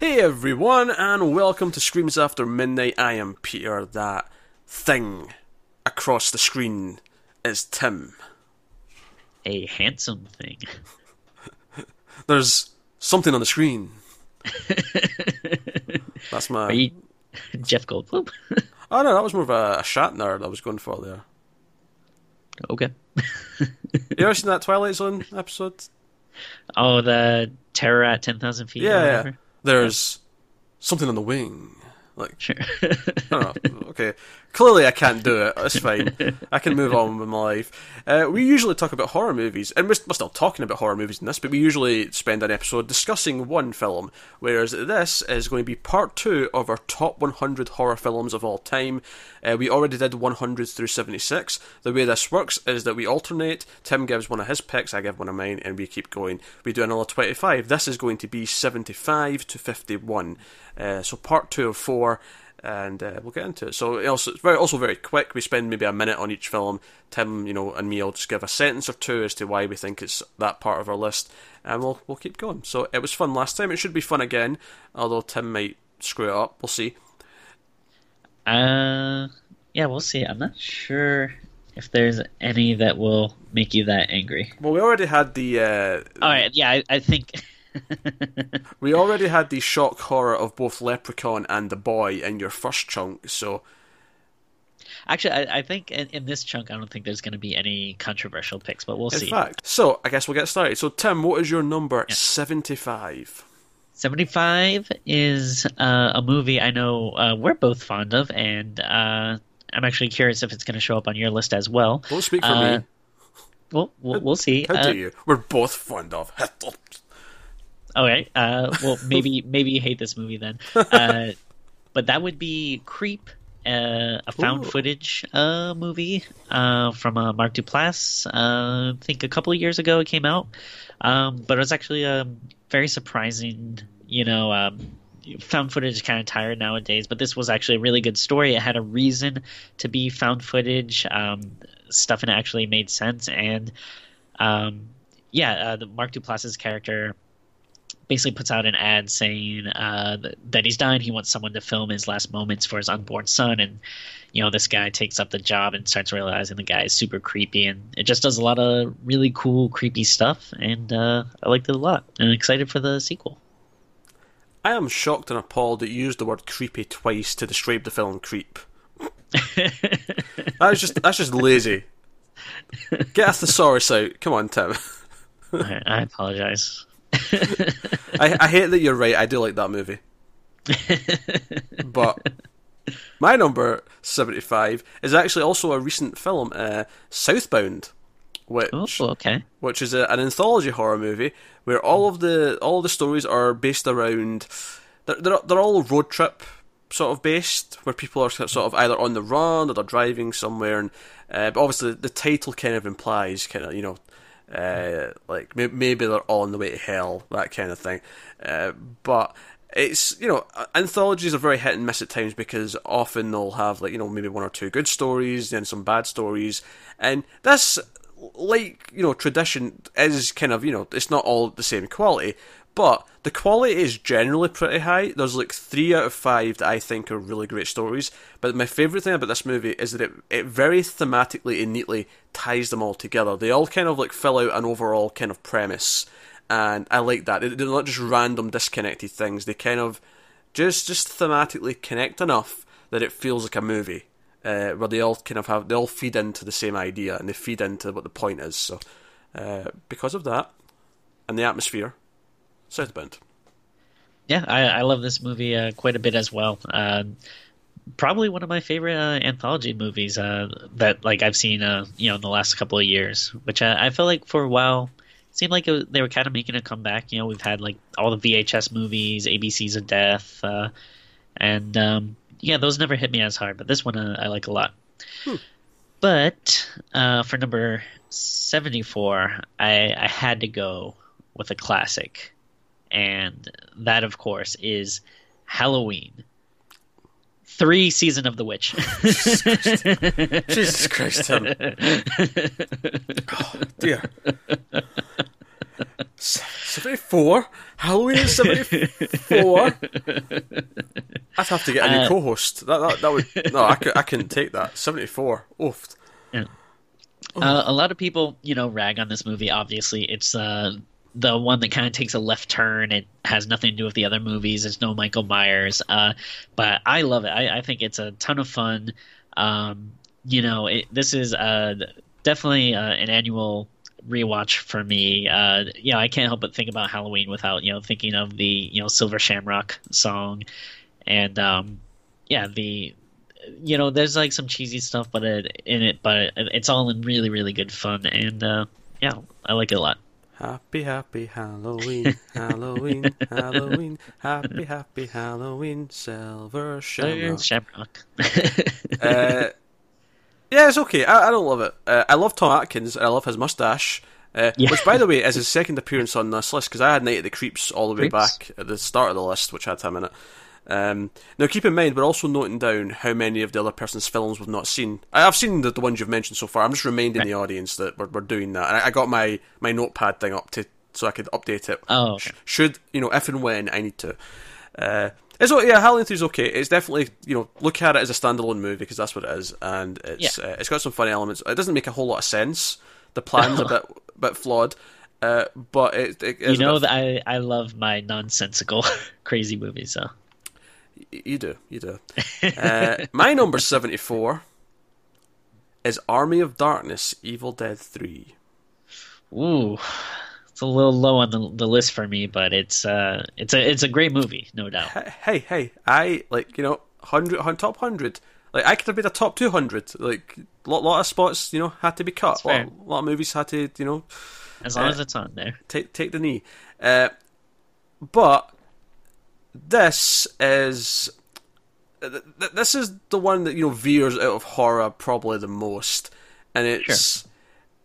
Hey everyone, and welcome to Screams After Midnight. I am Peter. That thing across the screen is Tim. A handsome thing. There's something on the screen. That's my. Are you Jeff Goldblum? Oh no, that was more of a, a Shatner I was going for there. okay. You ever seen that Twilight Zone episode? Oh, the terror at ten thousand feet. or Yeah, yeah. There's something on the wing. Like, Sure. I don't know. Okay. Clearly, I can't do it. That's fine. I can move on with my life. Uh, we usually talk about horror movies, and we're, we're still talking about horror movies in this, but we usually spend an episode discussing one film, whereas this is going to be part two of our top 100 horror films of all time. Uh, we already did 100 through 76. The way this works is that we alternate. Tim gives one of his picks, I give one of mine, and we keep going. We do another 25. This is going to be 75 to 51. Uh, so part two of four and uh, we'll get into it. So also, it's very, also very quick. We spend maybe a minute on each film. Tim, you know, and me will just give a sentence or two as to why we think it's that part of our list, and we'll we'll keep going. So it was fun last time. It should be fun again, although Tim might screw it up. We'll see. uh, yeah, we'll see. I'm not sure if there's any that will make you that angry. Well, we already had the uh, All right. Yeah, I, I think. we already had the shock horror of both Leprechaun and the Boy in your first chunk. So Actually, I, I think in, in this chunk, I don't think there's going to be any controversial picks, but we'll in see. fact, so I guess we'll get started. So Tim, what is your number seventy-five? 75 is uh, a movie I know uh, we're both fond of, and uh, I'm actually curious if it's going to show up on your list as well. Don't speak for Uh, me. Well, we'll, we'll see. How Uh, dare you? We're both fond of. All right. Uh, well, maybe maybe you hate this movie then. Uh, but that would be Creep, uh, a found Ooh. footage uh, movie uh, from uh, Mark Duplass. Uh, I think a couple of years ago it came out, um, but it was actually a very surprising. You know, um, found footage is kind of tired nowadays, but this was actually a really good story. It had a reason to be found footage. Um, stuff in it actually made sense, and um, yeah, uh, the Mark Duplass's character basically puts out an ad saying uh, that he's dying. He wants someone to film his last moments for his unborn son, and you know this guy takes up the job and starts realizing the guy is super creepy, and it just does a lot of really cool, creepy stuff. And uh, I liked it a lot, and I'm excited for the sequel. I am shocked and appalled that you used the word creepy twice to describe the film Creep. That's just that's just lazy. Get a thesaurus out. Come on, Tim. I, I apologize. I, I hate that you're right. I do like that movie. But my number 75 is actually also a recent film, uh, Southbound, which Oh, okay. which is a, an anthology horror movie where all of the all of the stories are based around they're, they're they're all road trip sort of based where people are sort of either on the run or they're driving somewhere and uh, but obviously the title kind of implies kind of you know uh, like maybe they're all on the way to hell that kind of thing. Uh, but it's you know anthologies are very hit and miss at times because often they'll have like you know maybe one or two good stories then some bad stories. And this like you know tradition is kind of you know it's not all the same quality but the quality is generally pretty high. There's like three out of five that i think are really great stories. But my favorite thing about this movie is that it, it very thematically and neatly ties them all together. They all kind of like fill out an overall kind of premise. And i like that. They- they're not just random disconnected things. They kind of just just thematically connect enough that it feels like a movie uh, where they all kind of have they all feed into the same idea and they feed into what the point is. So uh, because of that and the atmosphere, Southbound. Yeah, I, I love this movie uh, quite a bit as well. Uh, probably one of my favorite uh, anthology movies uh, that like I've seen uh, you know in the last couple of years. Which I, I feel like for a while seemed like it was, they were kind of making a comeback. You know, we've had like all the VHS movies, ABCs of Death, uh, and um, yeah, those never hit me as hard. But this one uh, I like a lot. But uh, for number seventy-four, I, I had to go with a classic and that of course is Halloween. Three season of the witch. Jesus Christ, Tim. oh, dear. Seventy-four. Halloween in '74. I'd have to get a new Uh, co-host. That, that that would no, I, could, I couldn't take that. '74. Oof. Uh, a lot of people, you know, rag on this movie. Obviously, it's uh, the one that kind of takes a left turn. It has nothing to do with the other movies. There's no Michael Myers. Uh, but I love it. I, I think it's a ton of fun. Um, you know, it, this is uh, definitely uh, an annual rewatch for me. Uh, you know, I can't help but think about Halloween without you know thinking of the you know Silver Shamrock song, and um, yeah, the you know there's like some cheesy stuff, but it, in it, but it's all in really really good fun, and uh, yeah, I like it a lot. Happy, happy Halloween, Halloween, Halloween, happy, happy Halloween, Silver Shamrock. Shamrock. Uh, yeah, it's okay. I, I don't love it. Uh, I love Tom Atkins. I love his mustache. Uh, Yeah. Which, by the way, is his second appearance on this list because I had Night of the Creeps all the way Creeps. back at the start of the list, which had him in it. Um, now, keep in mind, we're also noting down how many of the other person's films we've not seen. I- I've seen the, the ones you've mentioned so far. I'm just reminding the audience that we're, we're doing that. And I, I got my, my notepad thing up to so I could update it. Oh, okay. Sh- should you know if and when I need to. Uh, it's o- yeah, Halloween 3 is okay. It's definitely you know look at it as a standalone movie because that's what it is, and it's Yeah. uh, it's got some funny elements. It doesn't make a whole lot of sense. The plan's a bit bit flawed, uh, but it, it You know that I I love my nonsensical crazy movies. So you do you do. uh, my number seventy four is Army of Darkness: Evil Dead Three. ooh. It's a little low on the, the list for me, but it's uh it's a it's a great movie, no doubt. Hey, hey, I like you know hundred hun- top hundred. Like I could have made a top two hundred. Like lot lot of spots, you know, had to be cut. Fair. Lot, lot of movies had to, you know, As long Uh, as it's on there. take take the knee. Uh, but this is th- th- this is the one that you know veers out of horror probably the most, and it's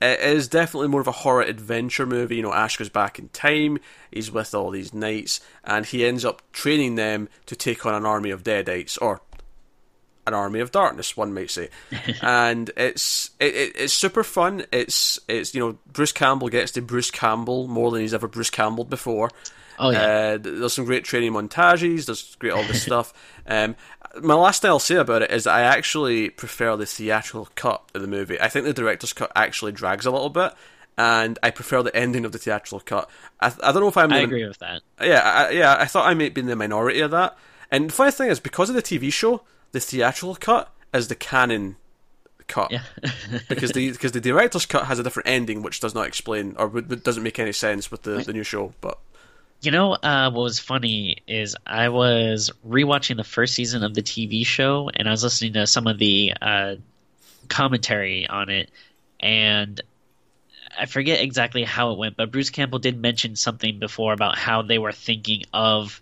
it is definitely more of a horror adventure movie. You know, Ash goes back in time. He's with all these knights, and he ends up training them to take on an army of deadites, or an army of darkness, one might say. and it's it, it, it's super fun. It's it's you know Bruce Campbell gets to Bruce Campbell more than he's ever Bruce Campbell before. Oh yeah. Uh, there's some great training montages. There's great all this stuff. Um, my last thing I'll say about it is that I actually prefer the theatrical cut of the movie. I think the director's cut actually drags a little bit, and I prefer the ending of the theatrical cut. I, I don't know if I'm. I the- agree with that. yeah, I, yeah. I thought I might be in the minority of that. And the funny thing is, because of the TV show, the theatrical cut is the canon cut Yeah. because the because the director's cut has a different ending, which does not explain or doesn't make any sense with the, the new show. But You know, uh, what was funny is I was rewatching the first season of the TV show, and I was listening to some of the uh, commentary on it, and I forget exactly how it went, but Bruce Campbell did mention something before about how they were thinking of.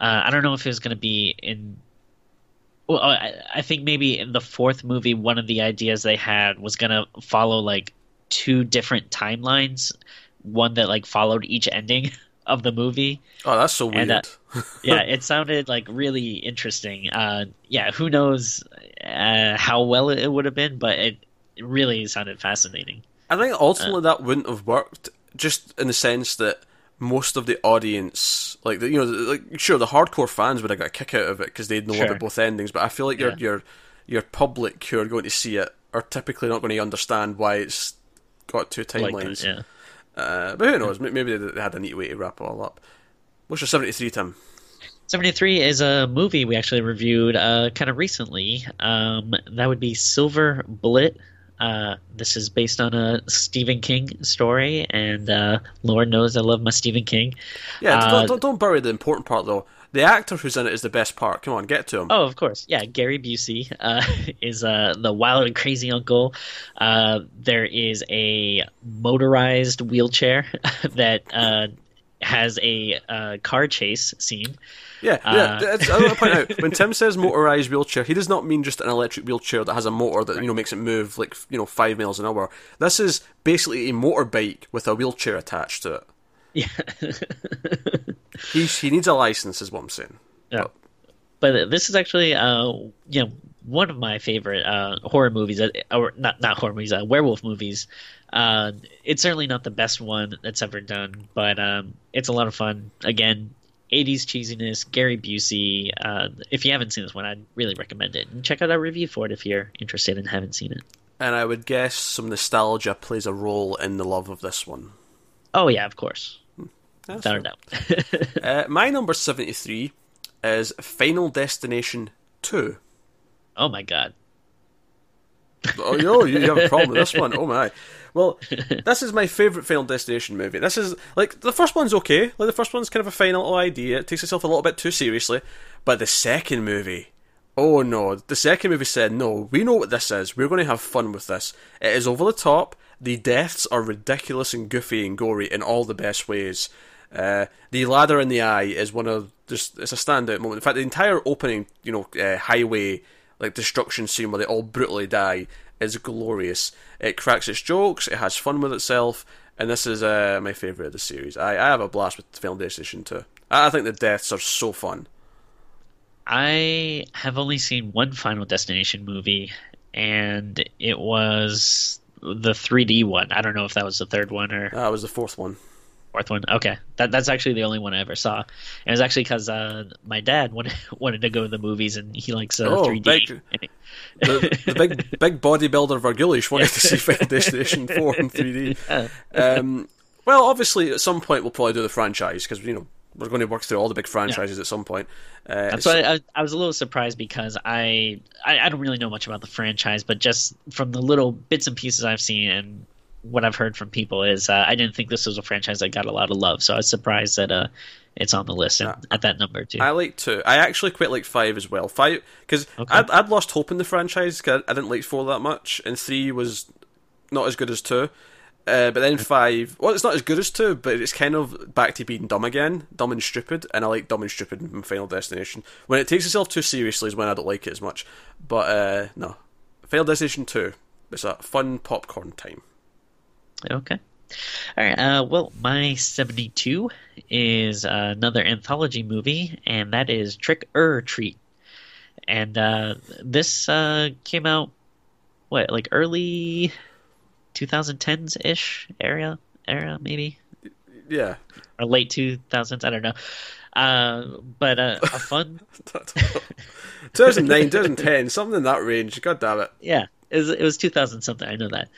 Uh, I don't know if it was going to be in. Well, I, I think maybe in the fourth movie, one of the ideas they had was going to follow like two different timelines, one that like followed each ending of the movie. oh, that's so weird. And, uh, yeah, it sounded like really interesting. Uh, yeah, who knows uh, how well it would have been, but it it really sounded fascinating. I think ultimately that wouldn't have worked, just in the sense that most of the audience, like the, you know, like sure the hardcore fans would have got a kick out of it because they'd know Sure. about both endings, but I feel like your Yeah. your your public who are going to see it are typically not going to understand why it's got two timelines. that, yeah. Uh, but who knows? Maybe they had a neat way to wrap it all up. What's your seventy three, Tim? 73 is a movie we actually reviewed uh, kind of recently. Um, that would be Silver Bullet. Uh, this is based on a Stephen King story, and uh, Lord knows I love my Stephen King. Yeah, Uh, don't, don't don't bury the important part though. The actor who's in it is the best part. Come on, get to him. Oh, of course. Yeah, Gary Busey uh, is uh, the wild and crazy uncle. Uh, there is a motorized wheelchair that uh, has a uh, car chase scene. Yeah, Uh, yeah. that's- I want to point out when Tim says motorized wheelchair, he does not mean just an electric wheelchair that has a motor that you know makes it move like you know five miles an hour. This is basically a motorbike with a wheelchair attached to it. Yeah. He he needs a license, is what I'm saying. Yeah. but this is actually uh you know one of my favorite uh horror movies uh, or not not horror movies uh, werewolf movies Uh, it's certainly not the best one that's ever done, but um, it's a lot of fun. Again, 80s cheesiness, Gary Busey. Uh, if you haven't seen this one, I'd really recommend it. And check out our review for it if you're interested and haven't seen it. And I would guess some nostalgia plays a role in the love of this one. Oh, yeah, of course. That's a doubt. uh, my number 73 is Final Destination 2. oh, my God. Oh, yo, you have a problem with this one. Oh, my. Well, this is my favourite Final Destination movie. This is, like, the first one's okay. Like, the first one's kind of a final idea. It takes itself a little bit too seriously. But the second movie, oh no. The second movie said, no, we know what this is. We're going to have fun with this. It is over the top. The deaths are ridiculous and goofy and gory in all the best ways. Uh, the ladder in the eye is one of just it's a standout moment. In fact, the entire opening, you know, uh, highway like destruction scene where they all brutally die is glorious. It cracks its jokes, it has fun with itself, and this is uh, my favourite of the series. I, I have a blast with Final Destination too. I, I think the deaths are so fun. I have only seen one Final Destination movie, and it was the 3D one. I don't know if that was the third one or That was the fourth one. Fourth one. Okay, that that's actually the only one I ever saw. And it was actually because uh, my dad wanted wanted to go to the movies, and he likes uh, Oh, 3D. big- The, the big big bodybuilder Virgulish wanted to see Final Destination 4 in 3D. Um, well, obviously, at some point we'll probably do the franchise because you know we're going to work through all the big franchises at some point. Uh, That's so- why I, I was a little surprised because I, I I don't really know much about the franchise, but just from the little bits and pieces I've seen and what I've heard from people is uh, I didn't think this was a franchise that got a lot of love, so I was surprised that uh it's on the list and at that number too. I like two. I actually quite like five as well. Five because Okay. I'd, I'd lost hope in the franchise. 'cause I didn't like four that much, and three was not as good as two. Uh, but then five, well, it's not as good as two, but it's kind of back to being dumb again, dumb and stupid. And I like dumb and stupid in Final Destination. When it takes itself too seriously is when I don't like it as much. But uh, no, Final Destination two, it's a fun popcorn time. Okay. All right. Uh, well, my 72 is uh, another anthology movie, and that is Trick or Treat. And uh, this uh, came out, what, like early 2010s ish area, era maybe, Yeah, or late 2000s. I don't know. Uh, but uh, a fun, 2009, 2010, something in that range. God damn it. yeah, it was, it was 2000 something. I know that.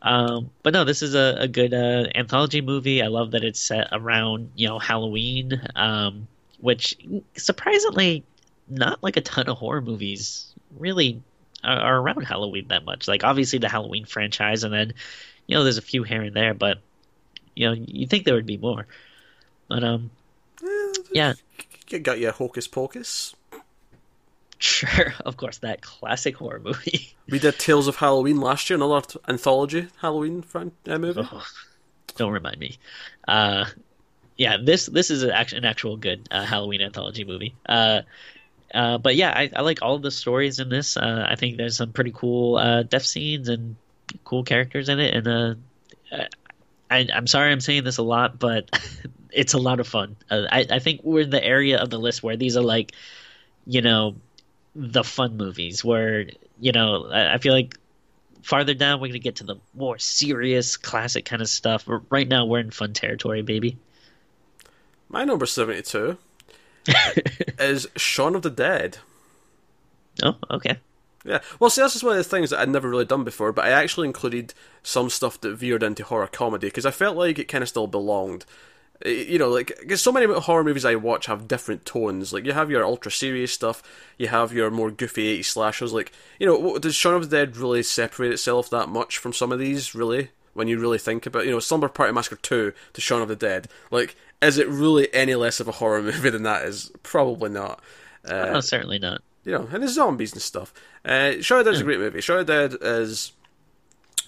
Um, but no, this is a, a good uh, anthology movie. I love that it's set around you know Halloween, um, which surprisingly not like a ton of horror movies really are, are around Halloween that much. Like obviously the Halloween franchise, and then you know there's a few here and there, but you know you think there would be more. But um, yeah, You got your Hocus Pocus. Sure, of course that classic horror movie. We did Tales of Halloween last year, another anthology Halloween fran- uh, movie. Oh, don't remind me. Uh, yeah, this this is an actual, an actual good uh, Halloween anthology movie. Uh, uh, but yeah, I, I like all of the stories in this. Uh, I think there's some pretty cool uh, death scenes and cool characters in it. And uh, I, I'm sorry I'm saying this a lot, but it's a lot of fun. Uh, I, I think we're in the area of the list where these are like, you know, the fun movies. Where you know, I, I feel like farther down we're gonna get to the more serious classic kind of stuff. But right now we're in fun territory, baby. My number 72 is Shaun of the Dead. Oh, okay. Yeah, well, see, this is one of the things that I'd never really done before, but I actually included some stuff that veered into horror comedy because I felt like it kind of still belonged. Uh, You know, like, because so many horror movies I watch have different tones. Like, you have your ultra serious stuff, you have your more goofy eighty slashers. Like, you know, what- does Shaun of the Dead really separate itself that much from some of these, really? When you really think about, you know, Slumber Party Massacre 2 to Shaun of the Dead. Like, is it really any less of a horror movie than that is? Probably not. Uh, no, certainly not. you know, and the zombies and stuff. Uh, Shaun of the Dead is a great movie. Shaun of the Dead is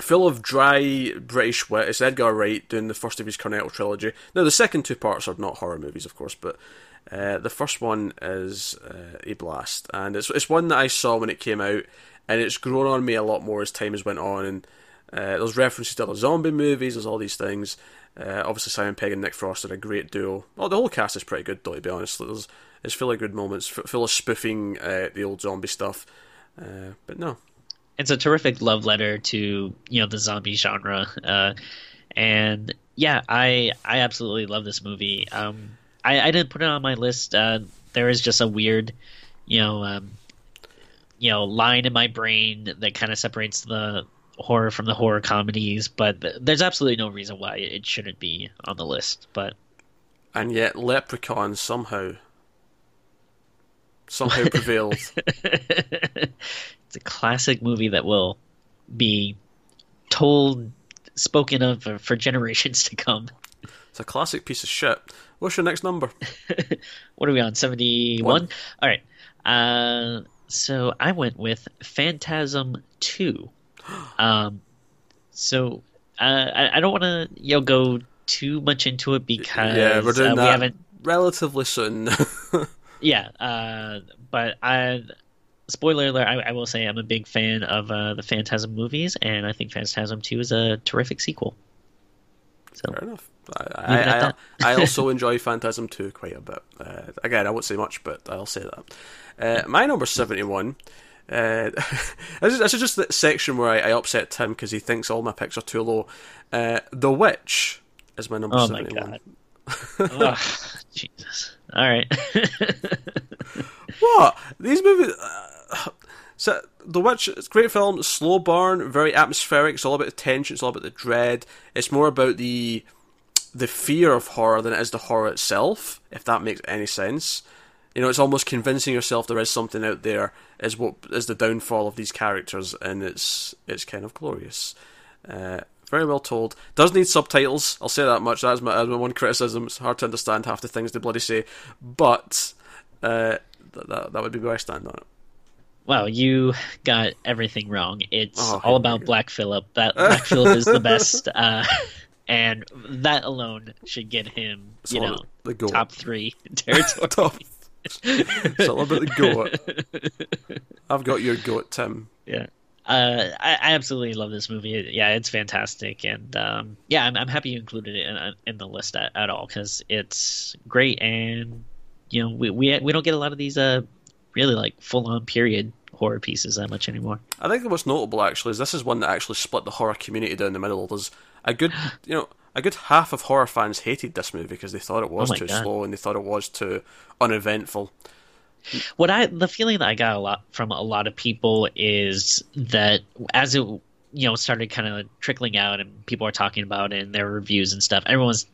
full of dry British wit. It's Edgar Wright doing the first of his Cornetto trilogy. Now, the second two parts are not horror movies, of course, but uh, the first one is uh, a blast, and it's it's one that I saw when it came out, and it's grown on me a lot more as time has went on. And uh, there's references to other zombie movies. There's all these things. Uh, obviously, Simon Pegg and Nick Frost are a great duo. Oh, the whole cast is pretty good, though. To be honest, there's it's full of good moments, full of spoofing uh, the old zombie stuff. Uh, but no, it's a terrific love letter to you know the zombie genre, uh, and yeah, I I absolutely love this movie. Um, I, I didn't put it on my list. Uh, there is just a weird, you know, um, you know, line in my brain that kind of separates the horror from the horror comedies. But there's absolutely no reason why it shouldn't be on the list. But and yet, Leprechaun somehow somehow prevailed. it's a classic movie that will be told, spoken of for, for generations to come. It's a classic piece of shit. What's your next number? what are we on? 71? All right. Uh, so I went with Phantasm 2. Um, so uh, I, I, don't want to you know go too much into it because yeah, we're doing uh, that we haven't relatively soon. yeah, uh, but I spoiler alert, I, I, will say I'm a big fan of uh, the Phantasm movies, and I think Phantasm 2 is a terrific sequel. So, Fair enough. I, I, I, I, also enjoy Phantasm 2 quite a bit. Uh, again, I won't say much, but I'll say that. Uh, my number 71. Uh, this, is, this is just the section where I, upset Tim because he thinks all my picks are too low. Uh, the Witch is my number oh 71. My God. oh, Jesus. All right. what? These movies. Uh, so, The Witch, it's a great film, slow burn, very atmospheric. It's all about the tension, it's all about the dread. It's more about the the fear of horror than it is the horror itself, if that makes any sense. You know, it's almost convincing yourself there is something out there is what is the downfall of these characters, and it's it's kind of glorious. Uh, very well told. Does need subtitles. I'll say that much. That's my, my one criticism. It's hard to understand half the things they bloody say, but uh, that that would be where I stand on it. Wow, you got everything wrong. It's oh, all about Black Phillip. That Black Phillip is the best. Uh, and that alone should get him, you know, the goat. top three territory. top. it's all about the goat. I've got your goat, Tim. Yeah. Uh, I, I, absolutely love this movie. Yeah, it's fantastic, and um, yeah, I'm, I'm, happy you included it in, in the list at, at all because it's great, and you know, we, we we don't get a lot of these uh really like full on period horror pieces that much anymore. I think what's notable actually is this is one that actually split the horror community down the middle. There's a good, you know, a good half of horror fans hated this movie because they thought it was oh too God. slow and they thought it was too uneventful. What I the feeling that I got a lot from a lot of people is that as it you know started kind of trickling out and people are talking about it in their reviews and stuff, everyone's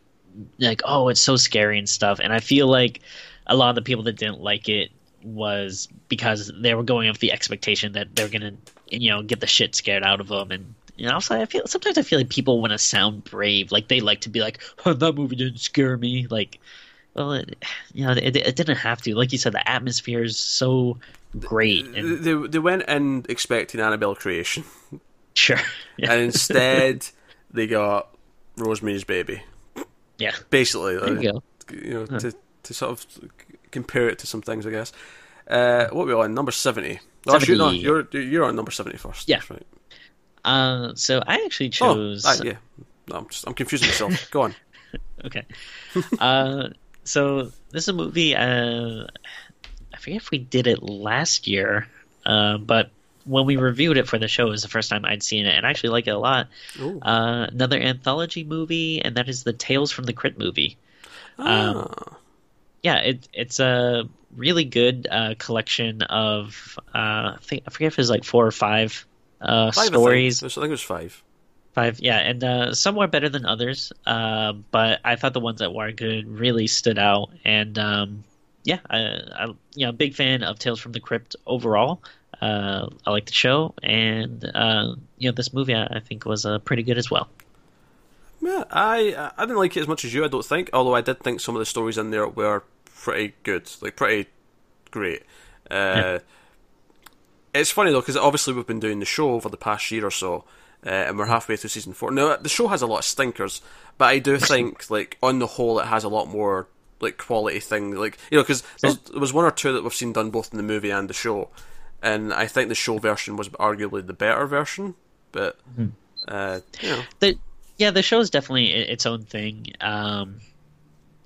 like, "Oh, it's so scary and stuff." And I feel like a lot of the people that didn't like it was because they were going with the expectation that they're gonna you know get the shit scared out of them and you know, also I feel sometimes I feel like people want to sound brave, like they like to be like, oh, "That movie didn't scare me." Like, well, it, you know, it, it didn't have to. Like you said, the atmosphere is so great. And... They they went in expecting Annabelle creation, sure, yeah. and instead they got Rosemary's Baby. Yeah, basically. There you, go. you know, huh. to to sort of compare it to some things, I guess. Uh, what are we on? Number seventy. 70. Oh, shoot, no, you're you're on number seventy first. Yeah, That's right. Uh, so I actually oh, chose. Oh, yeah. No, I'm just I'm confusing myself. Go on. okay. uh, so this is a movie. Uh, I forget if we did it last year, uh, but when we reviewed it for the show, it was the first time I'd seen it, and I actually like it a lot. Uh, another anthology movie, and that is the Tales from the Crypt movie. Ah. Um, yeah, it, it's a really good uh, collection of uh, I think I forget if it was like four or five uh, five, stories. I think. I think it was five. Five, yeah, and uh, some were better than others, uh, but I thought the ones that were good really stood out. And um, yeah, I, I, you know, big fan of Tales from the Crypt overall. Uh, I like the show, and uh, you know, this movie I, I think was uh, pretty good as well. Yeah, I I didn't like it as much as you. I don't think, although I did think some of the stories in there were pretty good, like pretty great. Uh, yeah. It's funny though because obviously we've been doing the show over the past year or so, uh, and we're halfway through season four. Now the show has a lot of stinkers, but I do think like on the whole it has a lot more like quality thing. Like you know because there was one or two that we've seen done both in the movie and the show, and I think the show version was arguably the better version. But mm-hmm. uh, you know. the yeah the show is definitely its own thing. Um,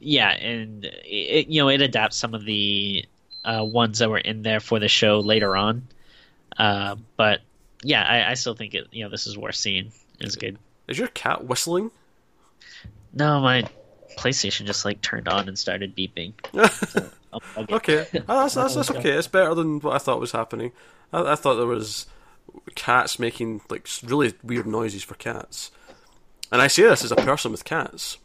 yeah, and it, you know it adapts some of the uh, ones that were in there for the show later on. Uh, but yeah, I, I still think it. You know, this is worth seeing. It's good. Is your cat whistling? No, my PlayStation just like turned on and started beeping. So I'll- I'll get- Okay, Oh, that's, that's, that's okay. It's better than what I thought was happening. I, I thought there was cats making like really weird noises for cats, and I say this as a person with cats.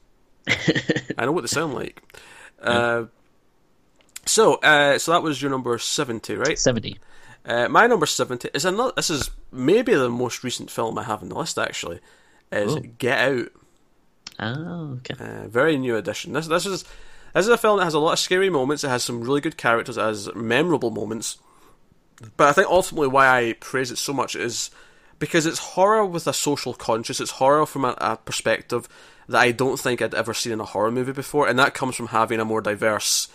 I know what they sound like. Uh, so, uh, so that was your number seventy, right? Seventy. Uh, my number seventy is another. This is maybe the most recent film I have on the list. Actually, is Oh. Get Out. Oh, okay. Uh, very new addition. This this is this is a film that has a lot of scary moments. It has some really good characters. It has memorable moments. But I think ultimately why I praise it so much is because it's horror with a social conscience. It's horror from a, a perspective that I don't think I'd ever seen in a horror movie before, and that comes from having a more diverse.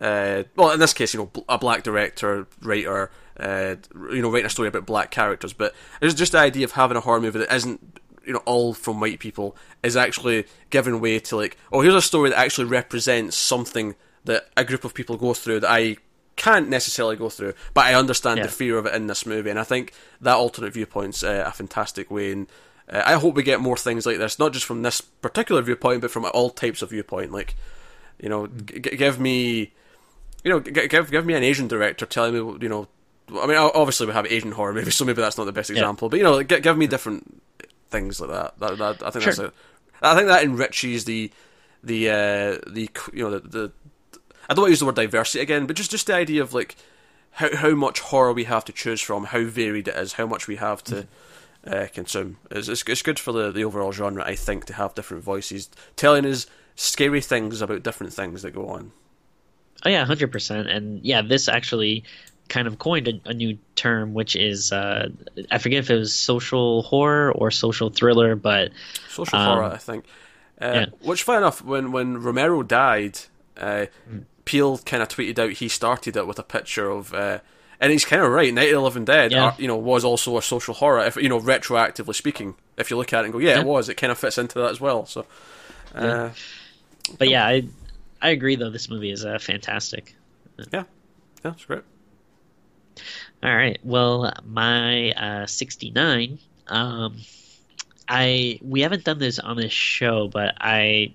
Uh, well, in this case, you know, a black director, writer, uh, you know, writing a story about black characters. But it's just the idea of having a horror movie that isn't, you know, all from white people is actually giving way to like, oh, here's a story that actually represents something that a group of people go through that I can't necessarily go through, but I understand Yeah. the fear of it in this movie, and I think that alternate viewpoint's uh, a fantastic way. And uh, I hope we get more things like this, not just from this particular viewpoint, but from all types of viewpoint. Like, you know, g- give me, you know, g- give give me an Asian director telling me, you know, I mean, obviously we have Asian horror movies, so maybe that's not the best example, but you know, g- give me different things like that. That, that I think Sure. that's a, I think that enriches the the uh, the you know the, the I don't want to use the word diversity again, but just just the idea of like how how much horror we have to choose from, how varied it is, how much we have to uh, consume. It's, it's it's good for the the overall genre, I think, to have different voices telling us scary things about different things that go on. Oh yeah, hundred percent. And yeah, this actually kind of coined a, a new term, which is uh, I forget if it was social horror or social thriller, but Social Um, horror, I think. Uh, yeah. Which, fair enough, when when Romero died, uh, Hmm. Peele kind of tweeted out he started it with a picture of, uh, and he's kind of right. Night of the Living Dead, Yeah. uh, you know, was also a social horror. If you know, retroactively speaking, if you look at it and go, yeah, Yeah. it was. It kind of fits into that as well. So, uh, but yeah, I I agree though. This movie is uh, fantastic. yeah, yeah, it's great. All right. Well, my uh, 69. Um, I we haven't done this on this show, but I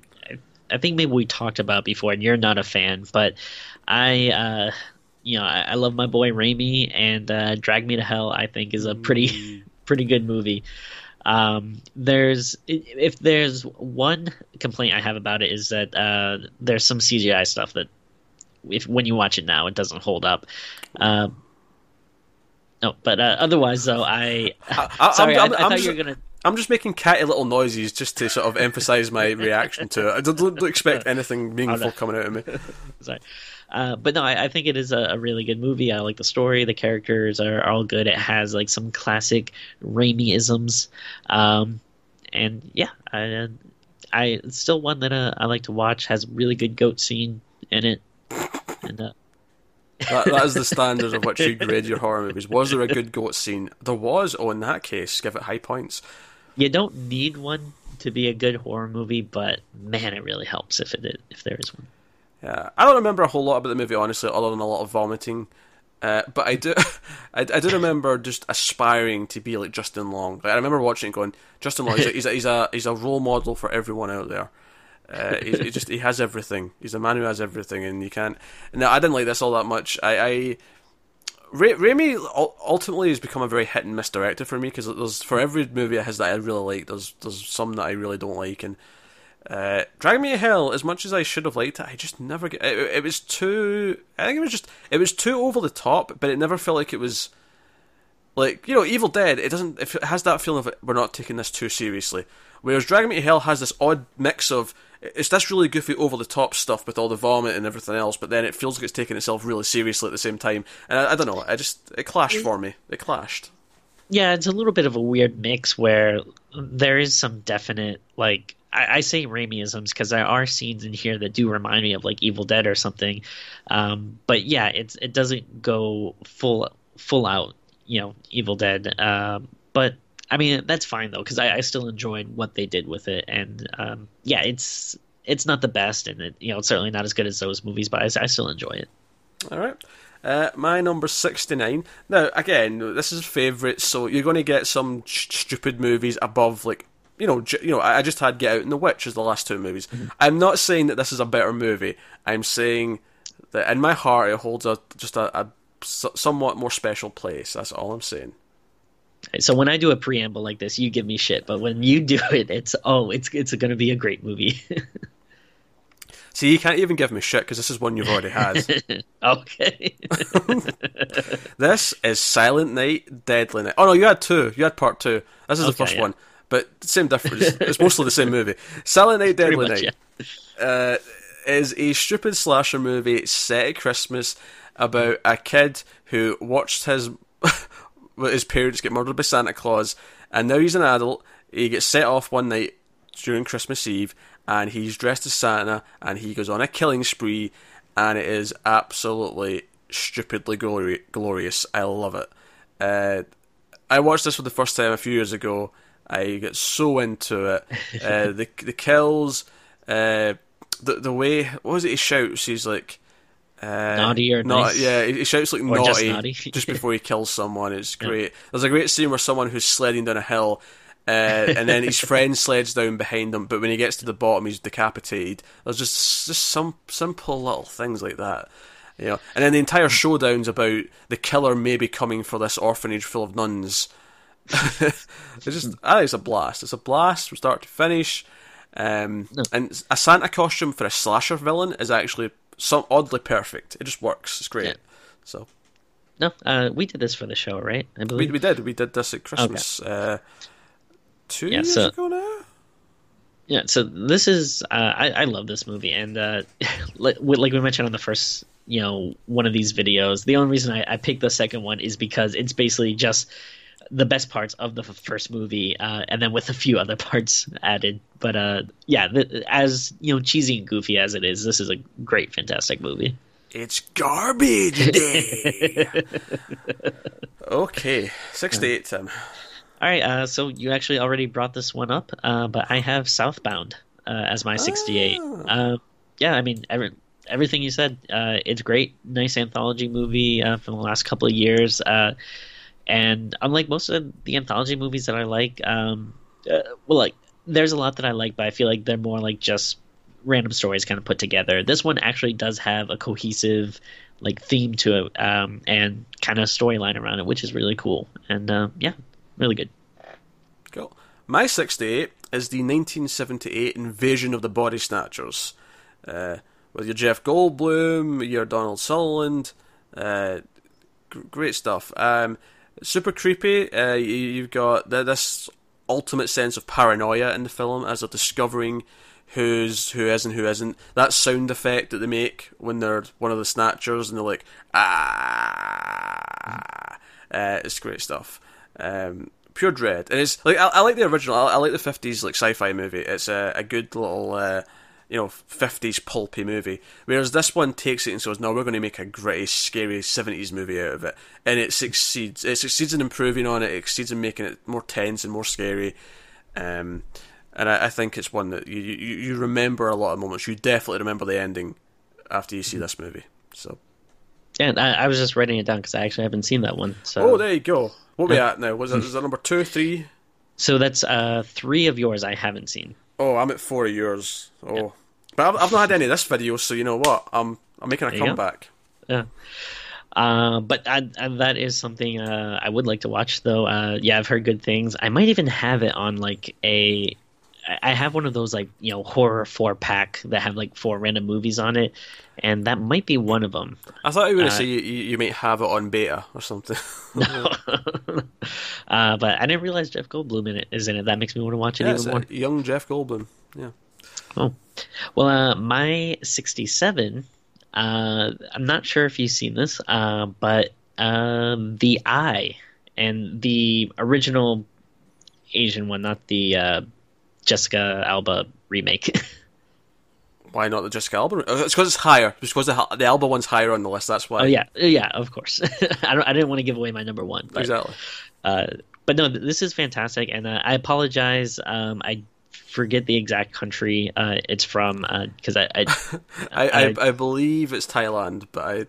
I think maybe we talked about before, and you're not a fan, but I uh, you know I, I love my boy Raimi, and uh, Drag Me to Hell I think is a pretty pretty good movie. Um, there's if there's one complaint I have about it is that uh, there's some CGI stuff that if when you watch it now it doesn't hold up. Um, no, but uh, otherwise though, I, I- sorry, I'm- I, I I'm thought just- you were gonna. I'm just making catty little noises just to sort of emphasise my reaction to it. I don't, don't expect anything meaningful coming out of me. Sorry, uh, but no, I, I think it is a, a really good movie. I like the story. The characters are, are all good. It has like some classic Raimi isms, um, and yeah, I, I it's still one that uh, I like to watch. Has really good goat scene in it, and uh, That, that is the standard of which you grade your horror movies. Was there a good goat scene? There was. Oh, in that case, give it high points. You don't need one to be a good horror movie, but man, it really helps if it if there is one. Yeah, I don't remember a whole lot about the movie, honestly, other than a lot of vomiting. Uh, but I do, I, I do remember just aspiring to be like Justin Long. Like, I remember watching it, going, Justin Long, he's a, he's a he's a, he's a role model for everyone out there. Uh, he, he just he has everything. He's a man who has everything, and you can't. No, I didn't like this all that much. I, I Ra- Raimi ultimately has become a very hit and miss director for me because there's for every movie of his that I really like, there's there's some that I really don't like, and uh, Drag Me to Hell, as much as I should have liked it, I just never get. It, it was too. I think it was just. It was too over the top, but it never felt like it was. Like you know, Evil Dead. It doesn't. If it has that feeling of we're not taking this too seriously. Whereas Drag Me to Hell has this odd mix of it's this really goofy, over the top stuff with all the vomit and everything else, but then it feels like it's taking itself really seriously at the same time. And I, I don't know. I just it clashed for me. It clashed. Yeah, it's a little bit of a weird mix where there is some definite like I, I say Raimiisms because there are scenes in here that do remind me of like Evil Dead or something. Um, but yeah, it's it doesn't go full full out, you know, Evil Dead. Um, but I mean that's fine though because I, I still enjoyed what they did with it, and um, yeah, it's it's not the best, and it you know it's certainly not as good as those movies, but I, I still enjoy it. All right. Uh, my number 69. Now, again, this is a favourite, so you're going to get some sh- stupid movies above, like, you know, j- you know. I just had Get Out and The Witch as the last two movies. I'm not saying that this is a better movie. I'm saying that in my heart it holds a just a, a s- somewhat more special place. That's all I'm saying. So when I do a preamble like this, you give me shit, but when you do it, it's oh, it's it's going to be a great movie. See, you can't even give me shit because this is one you've already had. okay. this is Silent Night, Deadly Night. Oh no, you had two. You had part two. This is the first yeah. one, but same difference. it's mostly the same movie. Silent Night, Deadly much, Night. yeah. uh, is a stupid slasher movie set at Christmas about a kid who watched his his parents get murdered by Santa Claus, and now he's an adult. He gets set off one night during Christmas Eve, and he's dressed as Santa, and he goes on a killing spree, and it is absolutely stupidly glori- glorious. I love it. Uh, I watched this for the first time a few years ago. I get so into it. Uh, the the kills, uh, the the way what was it? He shouts. He's like uh, Naughty or not, nice? Yeah, he shouts like Or just naughty, naughty. just before he kills someone. It's great. There's a great scene where someone who's sledding down a hill. Uh, and then his friend sleds down behind him, but when he gets to the bottom, he's decapitated. There's just just some simple little things like that, you know. And then the entire showdown's about the killer maybe coming for this orphanage full of nuns. it's just, I think it's a blast. It's a blast from start to finish. Um, And a Santa costume for a slasher villain is actually some oddly perfect. It just works. It's great. Yeah. So No, uh, we did this for the show, right? I we believe. we did we did this at Christmas uh, two Yeah, years so- ago now. Yeah, so this is uh, I, I love this movie, and uh, like, like we mentioned on the first, you know, one of these videos. The only reason I, I picked the second one is because it's basically just the best parts of the first movie, uh, and then with a few other parts added. But uh, yeah, the, as you know, cheesy and goofy as it is, this is a great, fantastic movie. It's garbage day. okay, sixty-eight, Tim. All right, uh, so you actually already brought this one up, uh, but I have Southbound uh, as my 68. Uh, yeah, I mean, every, everything you said, uh, it's great. Nice anthology movie uh, from the last couple of years. And unlike most of the anthology movies that I like, um, uh, well, like, there's a lot that I like, but I feel like they're more like just random stories kind of put together. This one actually does have a cohesive like theme to it um, and kind of storyline around it, which is really cool. And uh, yeah, really good. Cool. My 68 is the 1978 Invasion of the Body Snatchers. Uh, with your Jeff Goldblum, your Donald Sutherland. Uh, g- great stuff. Um, super creepy. Uh, you, you've got th- this ultimate sense of paranoia in the film as they're discovering who's who is and who isn't. That sound effect that they make when they're one of the snatchers and they're like ah, uh, it's great stuff. Um, pure dread. And it's like I, I like the original. I, I like the fifties like sci-fi movie. It's a, a good little. Uh, you know, 50s pulpy movie. Whereas this one takes it and says, no, we're going to make a gritty, scary 70s movie out of it. And it succeeds. It succeeds in improving on it. It succeeds in making it more tense and more scary. Um, and I, I think it's one that you, you, you remember a lot of moments. You definitely remember the ending after you see this movie. So, Yeah, I, I was just writing it down because I actually haven't seen that one. So, oh, there you go. What are we at now? Was that number two, three? so that's uh, three of yours I haven't seen. Oh, I'm at four of yours. Oh, but I've, I've not had any of this video, so you know what? I'm I'm making a There comeback. Yeah. Uh, but I, I, that is something uh, I would like to watch, though. Uh, yeah, I've heard good things. I might even have it on like a. I have one of those like you know horror four pack that have like four random movies on it, and that might be one of them. I thought you were going to Uh, say you, you, you might have it on beta or something. uh, but I didn't realize Jeff Goldblum in it is in it. That makes me want to watch it yeah, even more. young Jeff Goldblum. Yeah. Oh, well, uh, my 67, uh, I'm not sure if you've seen this, uh, but um, The Eye and the original Asian one, not the uh, Jessica Alba remake. Why not the Jessica Alba? Uh, It's because it's higher. It's because the, the Alba one's higher on the list. That's why. oh, yeah. Yeah, of course. I, don't, I didn't want to give away my number one. But, Exactly. Uh, but no, this is fantastic, and uh, I apologize. Um, I forget the exact country uh, it's from because I, I I, I, I- I believe it's Thailand, but I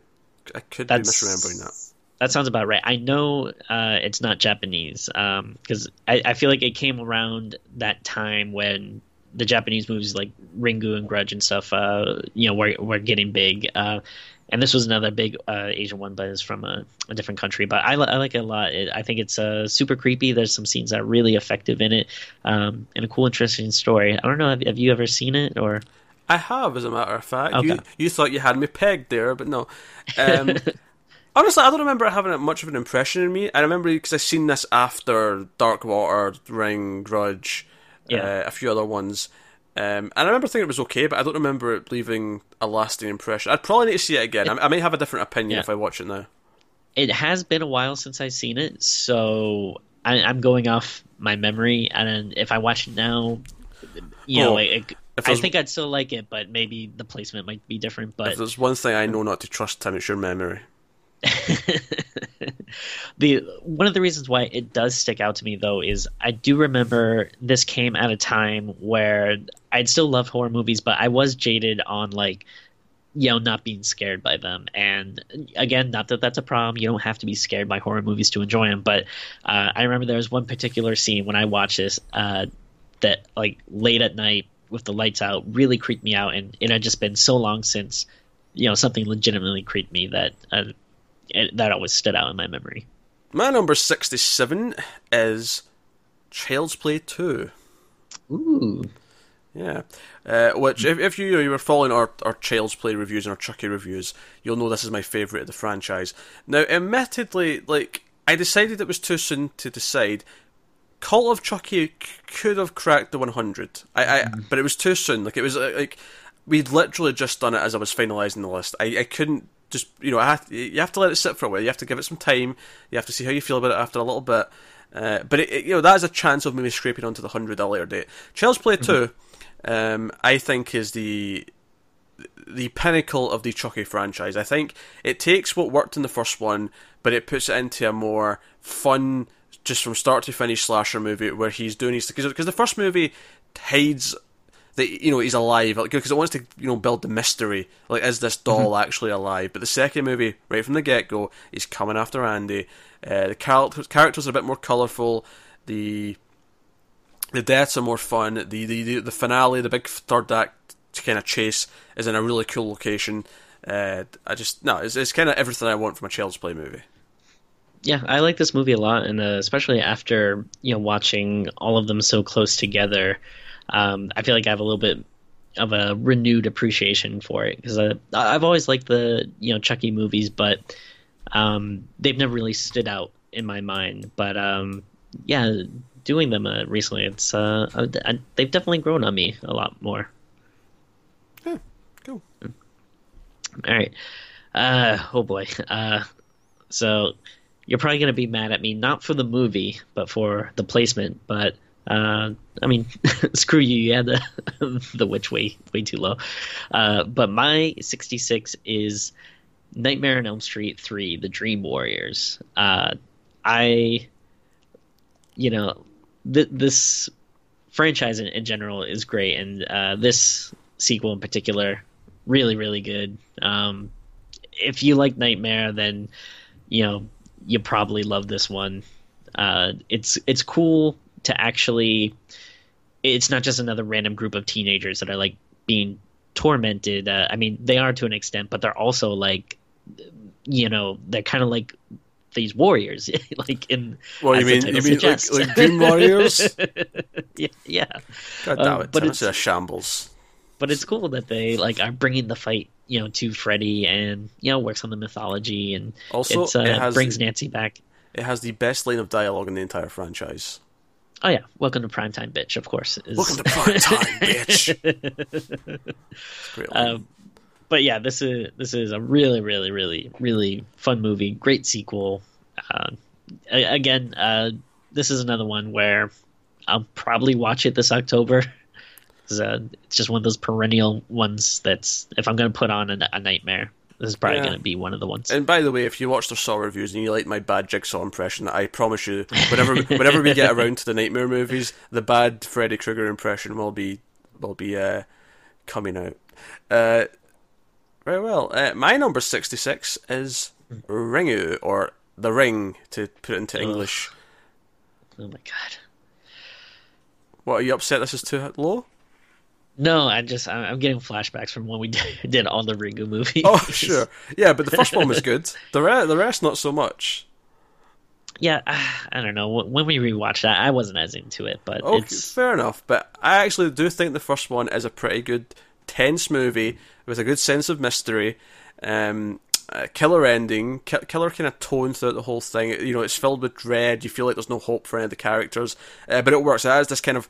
I could be misremembering that. That sounds about right. I know uh, it's not Japanese because I, I feel like it came around that time when the Japanese movies like Ringu and Grudge and stuff, uh, you know, were were getting big. Uh, and this was another big uh, Asian one, but it's from a, a different country. But I, I like it a lot. It, I think it's uh, super creepy. There's some scenes that are really effective in it, um, and a cool, interesting story. I don't know. Have, have you ever seen it or? I have, as a matter of fact. You Okay. you thought you had me pegged there, but no. Um, honestly, I don't remember it having much of an impression in me. I remember because I seen this after Dark Water, Ring, Grudge, Yeah. uh, a few other ones. Um, and I remember thinking it was okay, but I don't remember it leaving a lasting impression. I'd probably need to see it again. I, I may have a different opinion Yeah. if I watch it now. it has been a while since I've seen it, so I, I'm going off my memory. And if I watch it now, you know, Oh, it, it- I think I'd still like it, but maybe the placement might be different. If But there's one thing I know not to trust, Tim, it's your memory. the one of the reasons why it does stick out to me though is I do remember this came at a time where I'd still love horror movies, but I was jaded on like you know not being scared by them. And again, not that that's a problem. You don't have to be scared by horror movies to enjoy them. But uh, I remember there was one particular scene when I watched this uh, that like late at night with the lights out really creeped me out, and it had just been so long since you know something legitimately creeped me that. Uh, it, that always stood out in my memory. My number 67 is Child's Play 2. Ooh, Yeah, uh, which if, if you, you were following our, our Child's Play reviews and our Chucky reviews, you'll know this is my favourite of the franchise. Now, admittedly, like I decided it was too soon to decide. Cult of Chucky could have cracked the 100, I, I but it was too soon. Like it was uh, like we'd literally just done it as I was finalising the list. I, I couldn't just you know I have, you have to let it sit for a while. You have to give it some time. You have to see how you feel about it after a little bit. Uh, but it, it- you know that is a chance of maybe scraping onto the hundred a later date. Child's Play Two, um, I think is the the pinnacle of the Chucky franchise. I think it takes what worked in the first one, but it puts it into a more fun, just from start to finish slasher movie where he's doing his because the first movie hides that you know he's alive because it wants to you know build the mystery like is this doll actually alive? But the second movie right from the get-go he's coming after andy. Uh, the characters, characters are a bit more colourful. The the deaths are more fun. The, the, the, the finale the big third act kind of chase is in a really cool location. Uh, I just no it's, it's kind of everything I want from a Child's Play movie. Yeah, I like this movie a lot, and uh, especially after you know watching all of them so close together, um, I feel like I have a little bit of a renewed appreciation for it because I've always liked the you know Chucky movies, but um, they've never really stood out in my mind. But um, yeah, doing them uh, recently, it's uh, I, they've definitely grown on me a lot more. yeah cool All right. Uh, oh boy. Uh, so you're probably going to be mad at me, not for the movie, but for the placement. But uh, I mean, screw you. Had the the witch way way too low. Uh, but my 66 is Nightmare on Elm Street 3: The Dream Warriors. Uh, I, you know, th- this franchise in, in general is great, and uh, this sequel in particular, really, really good. Um, if you like Nightmare, then you know you probably love this one. Uh, it's it's cool to actually. It's not just another random group of teenagers that are like being tormented. Uh, I mean, they are to an extent, but they're also like, you know, they're kind of like these warriors, like in. well you mean you mean like, like Dream Warriors yeah, yeah. God damn Um, it but it's- a shambles but it's cool that they like are bringing the fight you know to Freddy and you know works on the mythology and Also, it's, uh, it has- brings Nancy back. It has the best line of dialogue in the entire franchise. Oh yeah, welcome to primetime, bitch. Of course. Is... Welcome to primetime, bitch. Um, but yeah, this is this is a really, really, really, really fun movie. Great sequel. Uh, again, uh, this is another one where I'll probably watch it this October. 'Cause, uh, it's just one of those perennial ones that's if I'm going to put on a, a nightmare, this is probably Yeah. going to be one of the ones. and by the way, if you watch the Saw reviews and you like my bad Jigsaw impression, I promise you, whenever whenever we get around to the Nightmare movies, the bad Freddy Krueger impression will be will be uh, coming out. Uh, Very well. Uh, my number 66 is Ringu, or The Ring, to put it into English. Oh my god. What, are you upset this is too low? No, I just I'm getting flashbacks from when we did, all the Ringu movies. Oh, sure. Yeah, but the first one was good. The, re- the rest, not so much. Yeah, I don't know. When we rewatched that, I wasn't as into it, but Okay, it's fair enough. But I actually do think the first one is a pretty good, tense movie with a good sense of mystery. Um, a killer ending, killer kind of tone throughout the whole thing. You know, it's filled with dread. You feel like there's no hope for any of the characters, uh, but it works. It has this kind of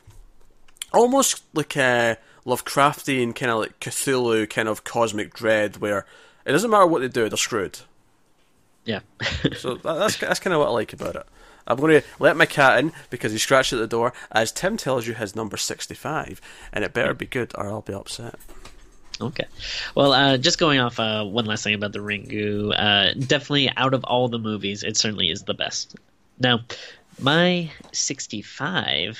almost like a Lovecraftian kind of like Cthulhu kind of cosmic dread, where it doesn't matter what they do, they're screwed. yeah. So that, that's that's kind of what I like about it. I'm going to let my cat in because he scratched at the door as Tim tells you his number 65, and it better be good or I'll be upset. Okay. Well, uh, just going off uh, one last thing about the Ringu, uh, definitely out of all the movies, it certainly is the best. Now, my 65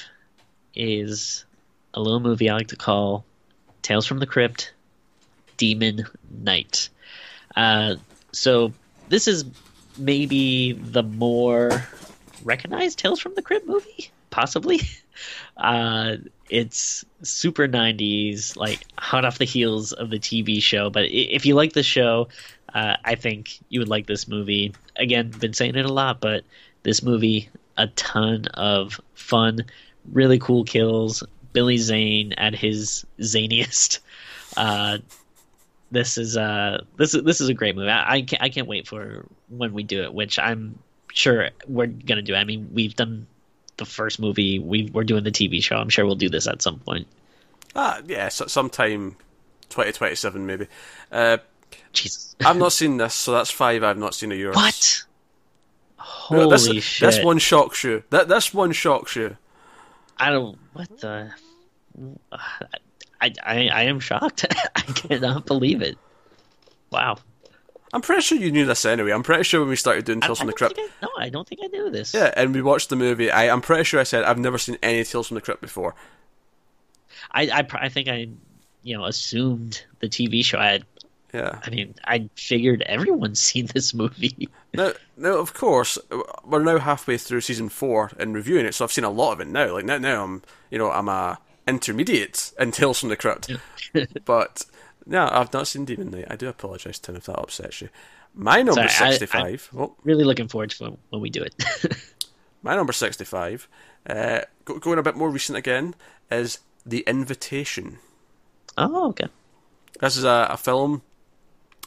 is a little movie I like to call Tales from the Crypt Demon Knight. Uh, so, this is maybe the more recognized Tales from the Crypt movie, possibly. Uh, it's super 90s, like hot off the heels of the TV show. But if you like the show, uh, I think you would like this movie. Again, been saying it a lot, but this movie, a ton of fun, really cool kills. Billy Zane at his zaniest. Uh, this is uh this is this is a great movie. I, I can't I can't wait for when we do it, which I'm sure we're gonna do. I mean, we've done the first movie. We we're doing the TV show. I'm sure we'll do this at some point. Ah, yeah, so, sometime 2027 maybe. Uh, Jesus, I've not seen this, so that's five I've not seen of yours. what? No, Holy this, shit! This one shocks you. That this one shocks you. I don't. What the? I I, I am shocked. I cannot believe it. Wow. I'm pretty sure you knew this anyway. I'm pretty sure when we started doing Tales I from the Crypt, I, no, I don't think I knew this. yeah, and we watched the movie. I, I'm pretty sure I said I've never seen any Tales from the Crypt before. I, I I think I you know assumed the TV show. I had, Yeah. I mean I figured everyone's seen this movie. no, now, of course, we're now halfway through season four and reviewing it, so I've seen a lot of it now. Like now, now I'm, you know, I'm a intermediate in Tales from the Crypt, but no, I've not seen Demon Knight. I do apologise, Tim, if that upsets you. My number Sorry, I- sixty-five. oh, really looking forward to when, we do it. my number sixty-five. Uh, going a bit more recent again is The Invitation. oh, okay. This is a, a film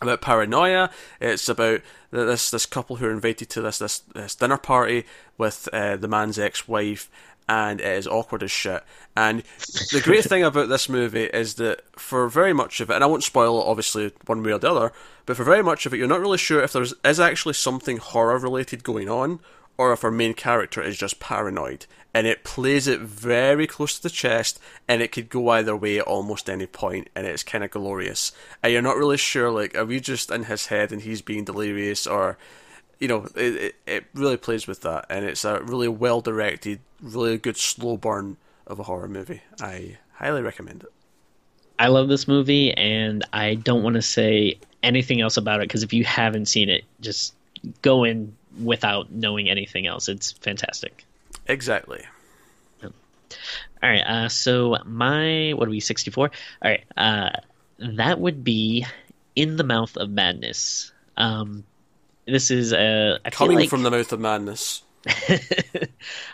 about paranoia. It's about this this couple who are invited to this this, this dinner party with uh, the man's ex-wife, and it is awkward as shit. And the great thing about this movie is that for very much of it, and I won't spoil it obviously one way or the other, but for very much of it, you're not really sure if there's is actually something horror related going on, or if our main character is just paranoid. And it plays it very close to the chest, and it could go either way at almost any point, and it's kind of glorious. And you're not really sure, like, are we just in his head and he's being delirious, or, you know, it, it, it really plays with that, and it's a really well directed, really good slow burn of a horror movie. I highly recommend it. I love this movie, and I don't want to say anything else about it because if you haven't seen it, just go in without knowing anything else. It's fantastic. Exactly. All right, uh, so my what are we sixty four? All right, uh, that would be in the mouth of madness. Um, this is uh, I Coming like, from the mouth of madness.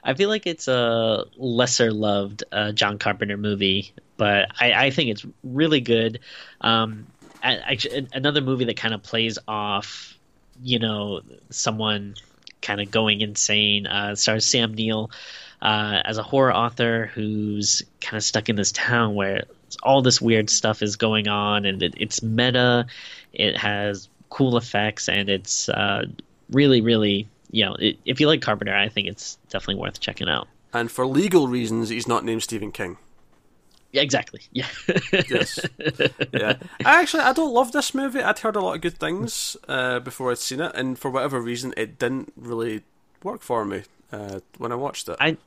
I feel like it's a lesser loved uh, John Carpenter movie, but I, I think it's really good. Um, another movie that kind of plays off, you know, someone kind of going insane. Uh, stars Sam Neill uh, as a horror author who's kind of stuck in this town where all this weird stuff is going on, and it, it's meta. It has cool effects, and it's uh, really, really you know, it, if you like Carpenter, I think it's definitely worth checking out. And for legal reasons, he's not named Stephen King. Yeah, exactly. Yeah. Yes. yeah. I actually I don't love this movie. I'd heard a lot of good things uh, before I'd seen it, and for whatever reason, it didn't really work for me uh, when I watched it. I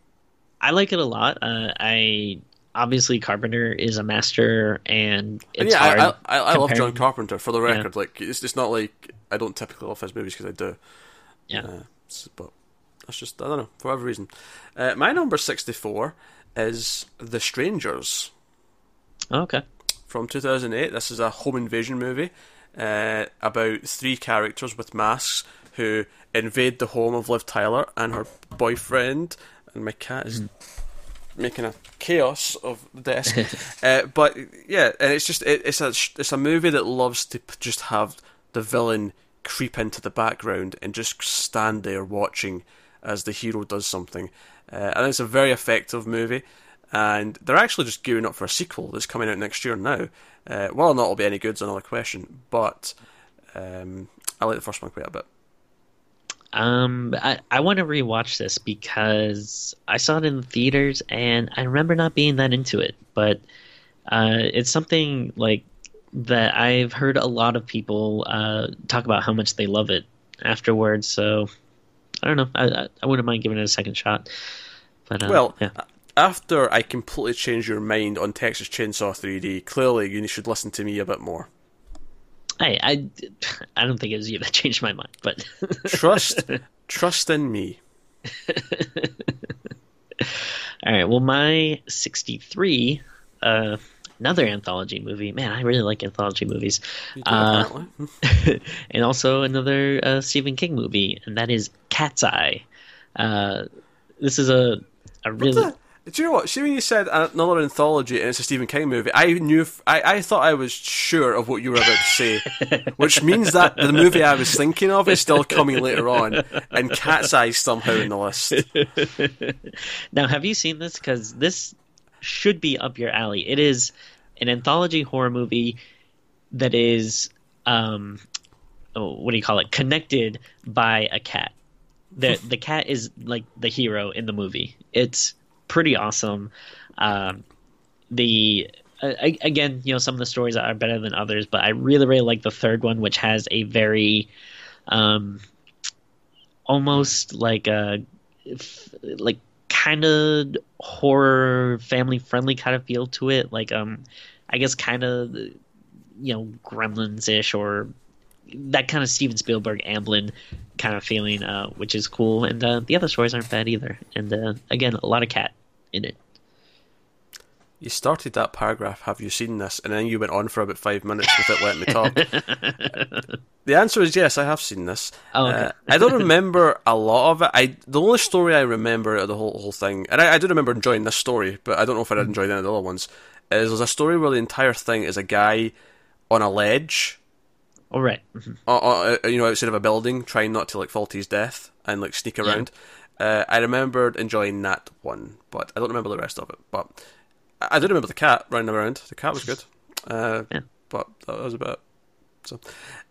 I like it a lot. Uh, I obviously Carpenter is a master, and it's yeah, hard. I, I, I, love John Carpenter for the record. Like it's, it's not like I don't typically love his movies because I do. Yeah. Uh, but that's just I don't know for whatever reason. Uh, my number sixty four is The Strangers Oh, okay. from two thousand eight. This is a home invasion movie uh, about three characters with masks who invade the home of Liv Tyler and her boyfriend. And my cat is making a chaos of the desk. uh, but yeah, and it's just it, it's a it's a movie that loves to just have the villain creep into the background and just stand there watching as the hero does something. Uh, and it's a very effective movie. And they're actually just gearing up for a sequel that's coming out next year now. Uh, whether or not it'll be any good's another question. But um, I like the first one quite a bit. Um, I, I want to rewatch this because I saw it in the theaters and I remember not being that into it. But uh, it's something like that I've heard a lot of people uh, talk about how much they love it afterwards. So I don't know. I, I, wouldn't mind giving it a second shot. But uh, Well, yeah. after I completely changed your mind on Texas Chainsaw 3D, clearly you should listen to me a bit more. I, I, I don't think it was you that changed my mind, but Trust, trust in me. all right. Well, my sixty-three, uh, another anthology movie. Man, I really like anthology movies. Uh, and also another uh, Stephen King movie, and that is Cat's Eye. Uh, this is a a really Do you know what? See, when you said another anthology and it's a Stephen King movie, I knew, I, I thought I was sure of what you were about to say, which means that the movie I was thinking of is still coming later on, and Cat's Eyes somehow in the list. now. Have you seen this? Because this should be up your alley. It is an anthology horror movie that is, um, oh, what do you call it? Connected by a cat. the The cat is like the hero in the movie. It's pretty awesome. Um, the again, you know, some of the stories are better than others, but I really, really like the third one, which has a very, um, almost like a, like kind of horror, family friendly kind of feel to it. Like, um, I guess kind of, you know, Gremlins ish or that kind of Steven Spielberg Amblin kind of feeling, uh, which is cool. And uh, the other stories aren't bad either. And uh, again, a lot of cat in it. You started that paragraph, have you seen this? And then you went on for about five minutes without letting me talk. the answer is yes, I have seen this. Oh, okay. Uh, I don't remember a lot of it. I the only story I remember of the whole whole thing, and I, I do remember enjoying this story, but I don't know if I did enjoy any of the other ones. Is there's a story where the entire thing is a guy on a ledge, All right. Mhm. uh, uh, you know, outside of a building, trying not to like fall to his death and like sneak around. Uh, I remembered enjoying that one, but I don't remember the rest of it. But I, I do remember the cat running around. The cat was good, uh, Yeah. but that was about it. So,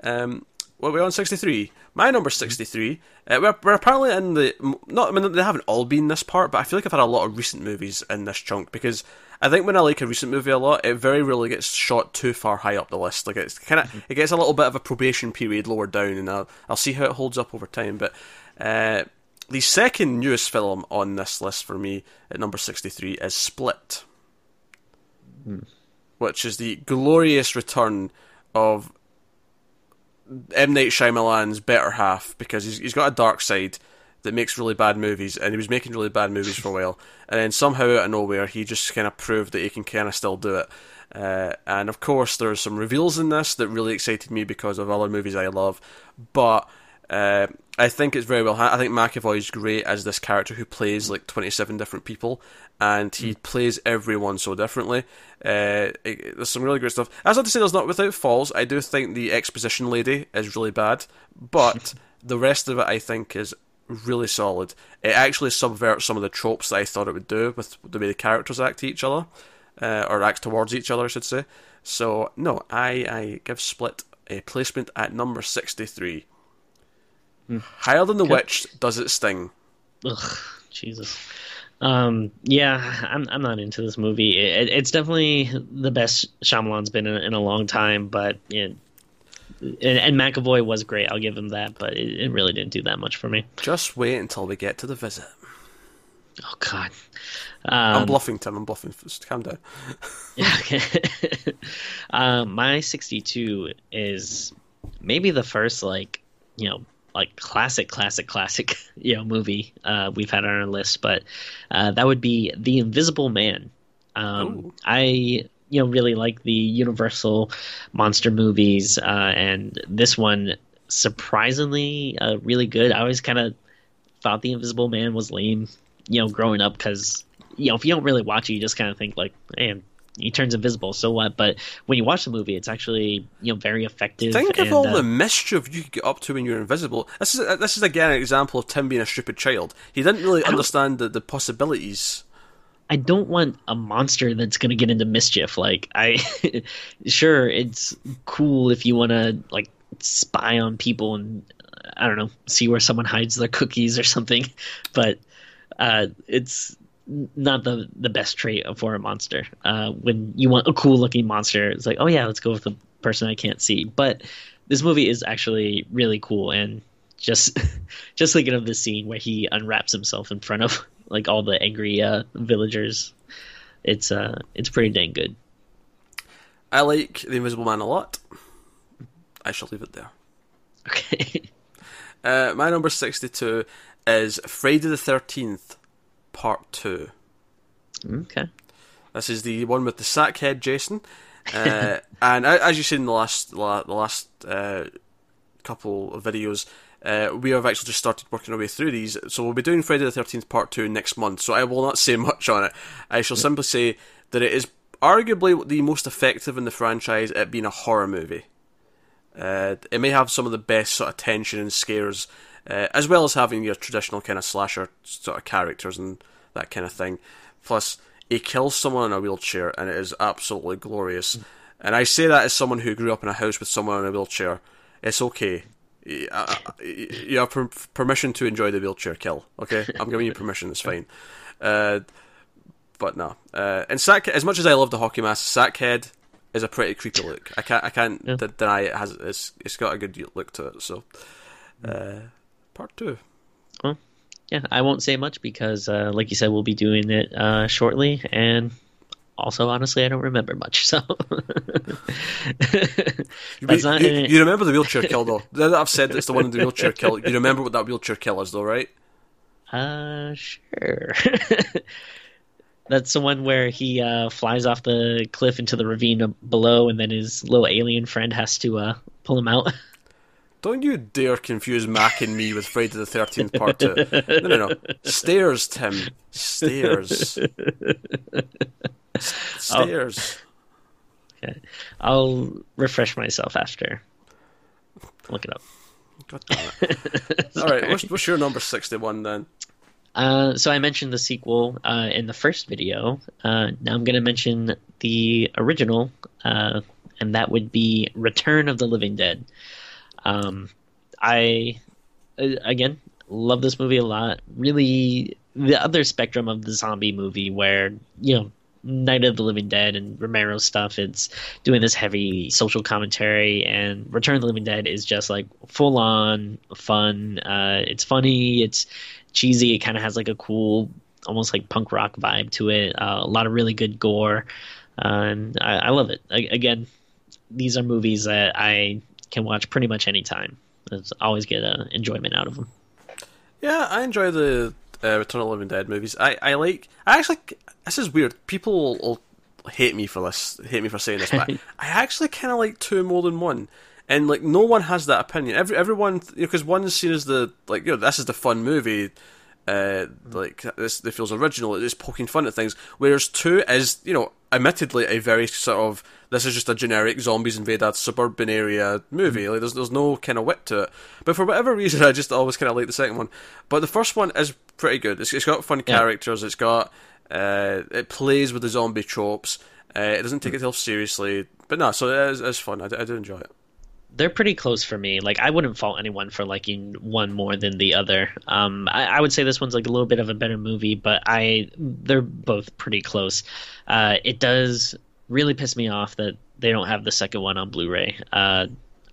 um, well, we're on sixty three. My number sixty three. Uh, we're, we're apparently in the not. I mean, they haven't all been this part, but I feel like I've had a lot of recent movies in this chunk because I think when I like a recent movie a lot, it very rarely gets shot too far high up the list. Like it's kind of it gets a little bit of a probation period lower down, and I'll I'll see how it holds up over time. But uh, the second newest film on this list for me at number sixty three is Split, which is the glorious return of M Night Shyamalan's better half because he's he's got a dark side that makes really bad movies, and he was making really bad movies for a while, and then somehow out of nowhere he just kind of proved that he can kind of still do it. Uh, and of course, there's some reveals in this that really excited me because of other movies I love, but. Uh, I think it's very well. I think McAvoy is great as this character who plays like twenty seven different people, and he plays everyone so differently. Uh, it, there's some really great stuff. That's not to say there's not without falls. I do think the exposition lady is really bad, but the rest of it I think is really solid. It actually subverts some of the tropes that I thought it would do with the way the characters act to each other, uh, or act towards each other, I should say. So no, I I give Split a placement at number sixty three. Higher than the witch does it sting. Ugh, Jesus. Um, yeah, I'm I'm not into this movie. It, it's definitely the best Shyamalan's been in, in a long time, but it, and, and McAvoy was great. I'll give him that, but it, it really didn't do that much for me. Just wait until we get to the visit. Oh God. I'm Um, bluffing, Tim. I'm bluffing. Just calm down. Yeah, okay. um, my 62 is maybe the first like you know like classic classic classic you know movie uh, we've had on our list, but uh, that would be The Invisible Man. Um, I you know really like the Universal monster movies, uh, and this one surprisingly uh, really good. I always kind of thought The Invisible Man was lame, you know, growing up because you know if you don't really watch it, you just kind of think like, man, he turns invisible, so what? But when you watch the movie, it's actually you know very effective. Think of all uh, the mischief you could get up to when you're invisible. This is this is again an example of Tim being a stupid child. He didn't really understand the, the possibilities. I don't want a monster that's going to get into mischief. Like I, sure, it's cool if you want to like spy on people and I don't know, see where someone hides their cookies or something, but uh, it's not the the best trait for a monster. Uh, when you want a cool looking monster, it's like, oh yeah, let's go with the person I can't see. But this movie is actually really cool and just just thinking of the scene where he unwraps himself in front of like all the angry uh, villagers it's uh it's pretty dang good I like the Invisible Man a lot. I shall leave it there. okay Uh, my number sixty-two is Friday the Thirteenth, Part Two. okay This is the one with the sackhead Jason, uh, and as you said in the last la- the last uh, couple of videos, uh, we have actually just started working our way through these. So we'll be doing Friday the Thirteenth Part Two next month. So I will not say much on it. I shall simply say that it is arguably the most effective in the franchise at being a horror movie. Uh, it may have some of the best sort of tension and scares, uh, as well as having your traditional kind of slasher sort of characters and that kind of thing. Plus, he kills someone in a wheelchair, and it is absolutely glorious. And I say that as someone who grew up in a house with someone in a wheelchair. It's okay. You uh, you have per- permission to enjoy the wheelchair kill. Okay, I'm giving you permission. It's fine. Uh, but no. Uh, and Sack, as much as I love the hockey mask, Sackhead is a pretty creepy look. I can't I can't Yeah. d- deny it has it's it's got a good look to it. So, uh, part two. Well, yeah i won't say much because uh like you said we'll be doing it uh shortly and also honestly i don't remember much so You, not you, you remember the wheelchair kill though? Now that I've said it's the one in the wheelchair kill. You remember what that wheelchair kill is though, right? Uh, sure. That's the one where he uh, flies off the cliff into the ravine below, and then his little alien friend has to uh, pull him out. Don't you dare confuse Mac and me with Friday the Thirteenth Part Two. No, no, no. Stairs, Tim. Stairs. Stairs. Okay. I'll refresh myself after. Look it up. God damn it. All right. What's, what's your number sixty-one then? Uh, so I mentioned the sequel uh, in the first video. Uh, now I'm going to mention the original, uh, and that would be Return of the Living Dead. Um, I uh, again love this movie a lot. Really, the other spectrum of the zombie movie, where you know. Night of the Living Dead and Romero stuff. It's doing this heavy social commentary, and Return of the Living Dead is just like full on fun. Uh, it's funny. It's cheesy. It kind of has like a cool, almost like punk rock vibe to it. Uh, a lot of really good gore, uh, and I, I love it. I, again, these are movies that I can watch pretty much anytime. I always get uh, enjoyment out of them. Yeah, I enjoy the uh, Return of the Living Dead movies. I, I like. I actually. This is weird. People will, hate me for this. Hate me for saying this, but I actually kind of like two more than one. And like, no one has that opinion. Every everyone, because one is seen as the like, you know, this is the fun movie. Uh, like this, this feels original. It's poking fun at things. Whereas two is, you know, admittedly a very sort of this is just a generic zombies invade a suburban area movie. Like there's there's no kind of wit to it. But for whatever reason, I just always kind of like the second one. But the first one is pretty good. It's, it's got fun Yeah. characters. It's got uh, it plays with the zombie tropes. Uh, it doesn't take itself seriously. But no, so it is, it's fun. I, I do enjoy it. They're pretty close for me. Like I wouldn't fault anyone for liking one more than the other. Um, I, I would say this one's like a little bit of a better movie, but I they're both pretty close. Uh, it does really piss me off that they don't have the second one on Blu-ray. Uh,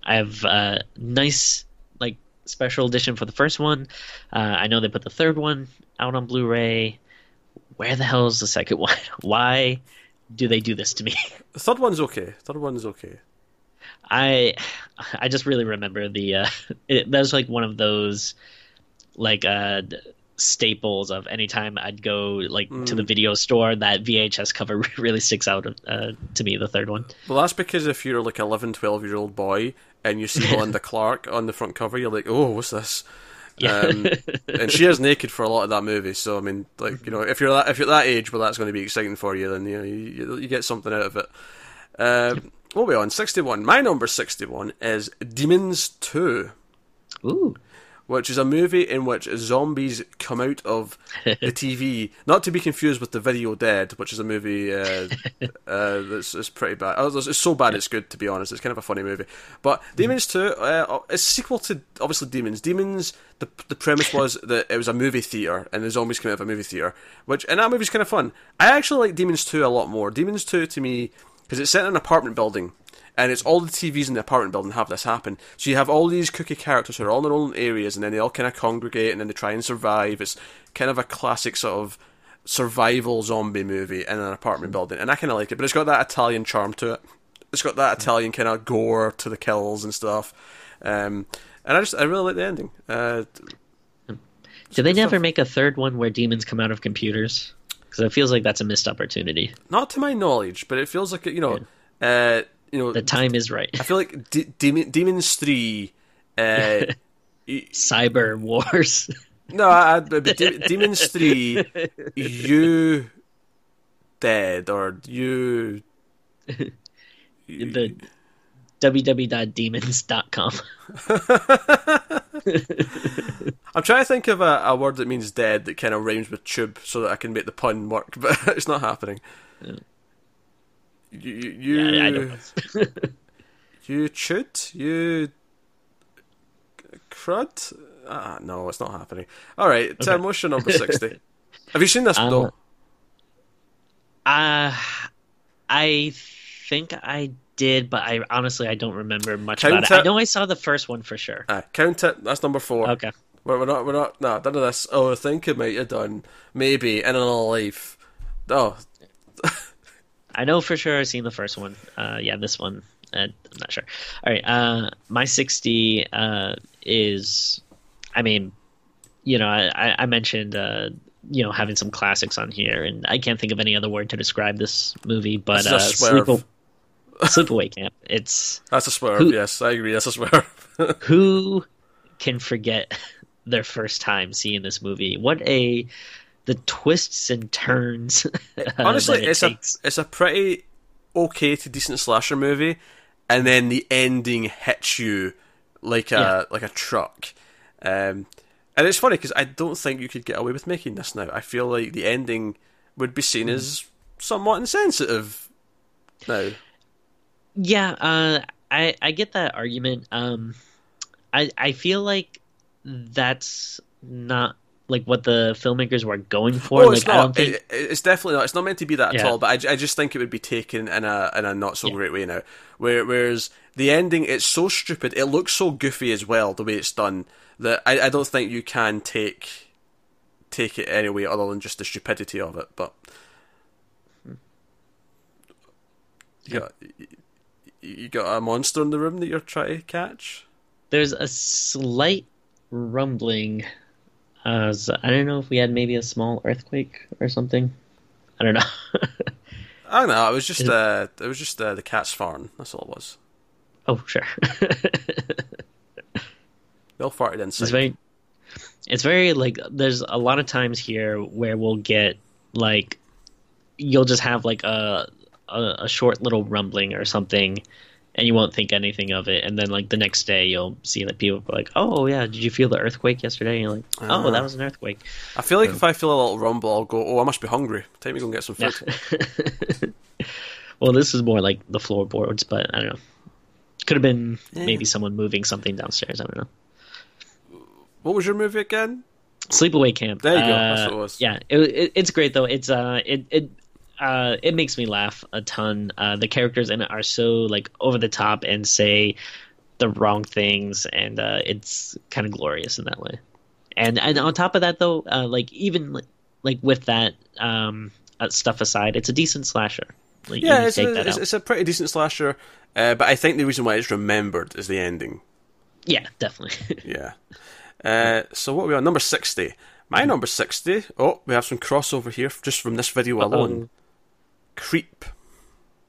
I have a nice like special edition for the first one. Uh, I know they put the third one out on Blu-ray. where the hell is the second one? Why do they do this to me? The third one's okay. Third one's okay. I I just really remember the uh, it, that was like one of those like uh staples of anytime I'd go like mm. to the video store that VHS cover really sticks out uh, to me the third one. Well that's because if you're like 11 12 year old boy and you see Belinda Clark on the front cover you're like oh what's this yeah. Um, and she is naked for a lot of that movie so I mean like you know if you're that if you're that age well that's going to be exciting for you then you know you, you get something out of it. Um, what are we on? 61. My number 61 is Demons 2. Ooh. Which is a movie in which zombies come out of the TV, not to be confused with The Video Dead, which is a movie uh, uh, that's, that's pretty bad. Oh, it's so bad it's good, to be honest. It's kind of a funny movie. But Demons 2 uh, is a sequel to, obviously, Demons. Demons, the, the premise was that it was a movie theatre, and the zombies came out of a movie theatre, which, and that movie's kind of fun. I actually like Demons 2 a lot more. Demons 2, to me, because it's set in an apartment building and it's all the TVs in the apartment building have this happen. So you have all these cookie characters who are all in their own areas, and then they all kind of congregate, and then they try and survive. It's kind of a classic sort of survival zombie movie in an apartment building, and I kind of like it. But it's got that Italian charm to it. It's got that Italian kind of gore to the kills and stuff. Um, and I just I really like the ending. Uh, Do they never stuff. make a third one where demons come out of computers? Because it feels like that's a missed opportunity. Not to my knowledge, but it feels like you know, yeah. uh, you know, the time is right. I feel like D- Demon, Demons Three, uh, Cyber Wars. no, I, D- Demons Three, you dead or you. the www.demons.com. I'm trying to think of a, a, word that means dead that kind of rhymes with tube so that I can make the pun work, but it's not happening. Yeah. You, you, yeah, I don't you should you crud? Ah, no, it's not happening. All right, okay. Tim, what's your number sixty? Have you seen this uh, though? Uh, I think I did, but I honestly I don't remember much about it. I know I saw the first one for sure. Uh, count it. That's number four. Okay. We're, we're not. We're not. No, none of this. Oh, I think it might have done. Maybe in another life. Oh. I know for sure I've seen the first one. Uh, yeah, this one. Uh, I'm not sure. All right. Uh, my sixty uh, is. I mean, you know, I, I mentioned uh, you know having some classics on here, and I can't think of any other word to describe this movie. But uh, Sleep, Sleepaway Camp. It's that's a swerve. Who, yes, I agree. That's a swerve. who can forget their first time seeing this movie? What a the twists and turns. Uh, Honestly, it it's takes. a it's a pretty okay to decent slasher movie, and then the ending hits you like a yeah. like a truck. Um, and it's funny because I don't think you could get away with making this now. I feel like the ending would be seen mm. as somewhat insensitive now. Yeah, uh, I I get that argument. Um, I I feel like that's not like what the filmmakers were going for. Oh, like, it's not. Think... It, it's definitely not. It's not meant to be that yeah. at all. But I, I just think it would be taken in a in a not so yeah. great way now. Where, whereas the ending, it's so stupid. It looks so goofy as well the way it's done that I, I don't think you can take take it anyway other than just the stupidity of it. But yeah you got a monster in the room that you're trying to catch? There's a slight rumbling. Uh, I don't know if we had maybe a small earthquake or something. I don't know. I don't know. It was just uh, it was just uh, the cat's farting. That's all it was. Oh sure. They'll fart it inside. It's very, it's very like. There's a lot of times here where we'll get like, you'll just have like a a, a short little rumbling or something and you won't think anything of it. And then like the next day, you'll see that people are like, "Oh yeah, did you feel the earthquake yesterday?" And you're like, "Oh, uh, that was an earthquake." I feel like if I feel a little rumble, I'll go, "Oh, I must be hungry. Take me go and get some food." well, this is more like the floorboards, but I don't know. Could have been yeah. maybe someone moving something downstairs. I don't know. What was your movie again? Sleepaway Camp. There you go. That's what it was. Yeah, it, it, it's great though. It's uh, it it uh, it makes me laugh a ton. Uh, the characters in it are so like over the top and say the wrong things, and uh, it's kind of glorious in that way. And and on top of that, though, uh, like even like with that um, uh, stuff aside, it's a decent slasher. Like, Yeah, it's take a, that it's, it's a pretty decent slasher, uh, but I think the reason why it's remembered is the ending. yeah, definitely. Yeah. Uh, so what are we on? Number 60. My number 60. Oh, we have some crossover here just from this video alone. Creep.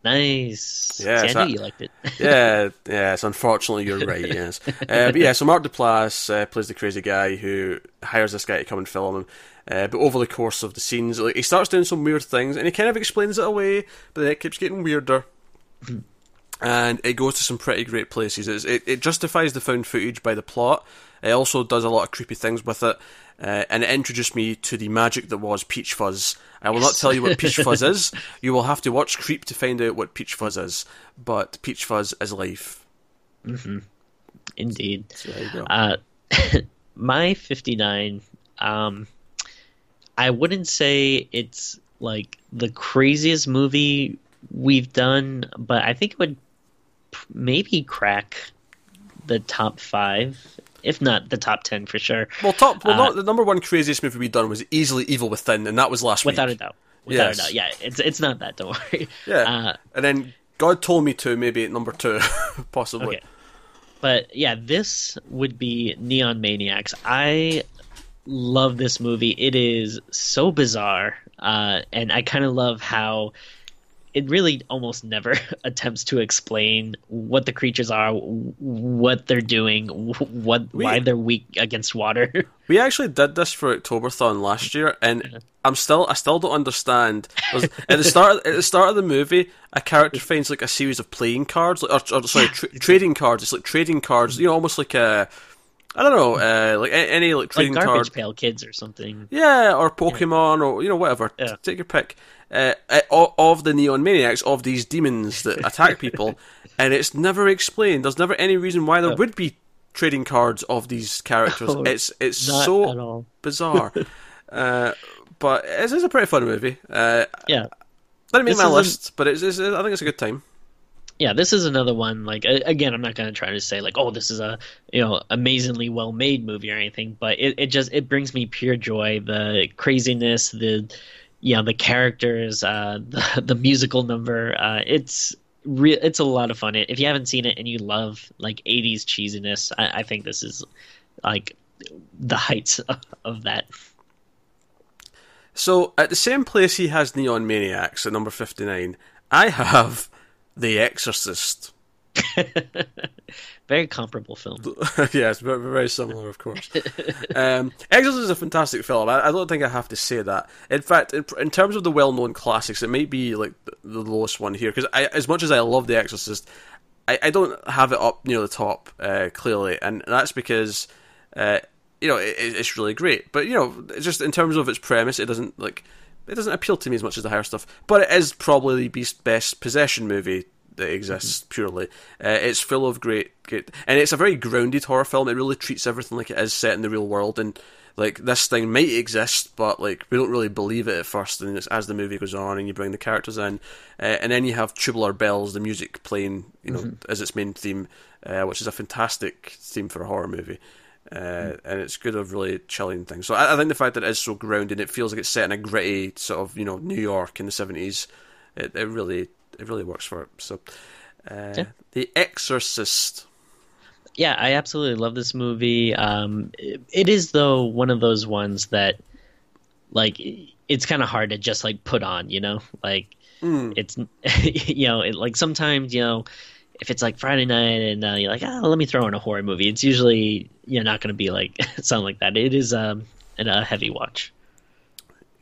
nice. Yeah, See, I knew you liked it. Yeah, yes, unfortunately you're right, yes. Uh, but yeah, so Mark Duplass uh, plays the crazy guy who hires this guy to come and film him. Uh, but over the course of the scenes, like, he starts doing some weird things, and he kind of explains it away, but then it keeps getting weirder. and it goes to some pretty great places. It's, it, it justifies the found footage by the plot. It also does a lot of creepy things with it, uh, and it introduced me to the magic that was Peach Fuzz. I will not tell you what Peach Fuzz is. You will have to watch Creep to find out what Peach Fuzz is. But Peach Fuzz is life. Indeed. So there you go. Uh, my 59, um, I wouldn't say it's like the craziest movie we've done, but I think it would maybe crack the top five, if not the top 10 for sure. well, top. Well, uh, not, the number one craziest movie we've done was easily Evil Within, and that was last Without week. a doubt. Without Yes. a doubt. Yeah, it's it's not that, don't worry. Yeah, Uh, and then God told me to maybe at number two, possibly. Okay. But yeah, this would be Neon Maniacs. I love this movie. It is so bizarre, uh, and I kind of love how it really almost never attempts to explain what the creatures are, what they're doing, what why they're weak against water. We actually did this for Oktoberthon last year, and I'm still I still don't understand. At the start at the start of the movie, a character finds like a series of playing cards, like or, or sorry, tra- trading cards. It's like trading cards, you know, almost like a I don't know, uh, like any like like trading garbage card. pail kids or something. Yeah, or Pokemon, or you know, whatever. T- Yeah. Take your pick. Uh, uh, of the neon maniacs, of these demons that attack people, and it's never explained. There's never any reason why there would be trading cards of these characters. No, it's it's so bizarre. uh, but it is a pretty fun movie. Uh, Yeah. didn't make This my list, but it's, it's, I think it's a good time. yeah this is another one like again i'm not going to try to say like oh this is a you know amazingly well made movie or anything but it, it just it brings me pure joy the craziness the you know the characters uh the, the musical number uh it's real it's a lot of fun if you haven't seen it and you love like 80s cheesiness i, I think this is like the heights of that So at the same place he has Neon Maniacs at number fifty nine, I have The Exorcist. very comparable film yes, very, very similar, of course. um, Exorcist is a fantastic film. I, I don't think I have to say that. In fact, in, in terms of the well-known classics, it might be like the, the lowest one here because as much as I love The Exorcist, I, I don't have it up near the top uh, clearly, and that's because uh, you know it, it's really great. But you know, just in terms of its premise, it doesn't like it doesn't appeal to me as much as the higher stuff. But it is probably the best, best possession movie that exists purely. Uh, it's full of great, great, and it's a very grounded horror film. It really treats everything like it is set in the real world, and like this thing might exist, but like we don't really believe it at first. And it's, as the movie goes on, and you bring the characters in, uh, and then you have Tubular Bells, the music playing, you know, as its main theme, uh, which is a fantastic theme for a horror movie. Uh, and it's good of really chilling things. So I, I think the fact that it is so grounded, it feels like it's set in a gritty sort of you know New York in the seventies. It, it really it really works for it. So, uh, Yeah. The Exorcist. yeah, I absolutely love this movie. Um, it, it is though one of those ones that, like, it's kind of hard to just like put on. You know, like it's you know, it, like sometimes you know, if it's like Friday night and uh, you're like, oh, let me throw in a horror movie. It's usually you're not going to be like sound like that. It is um an, a heavy watch.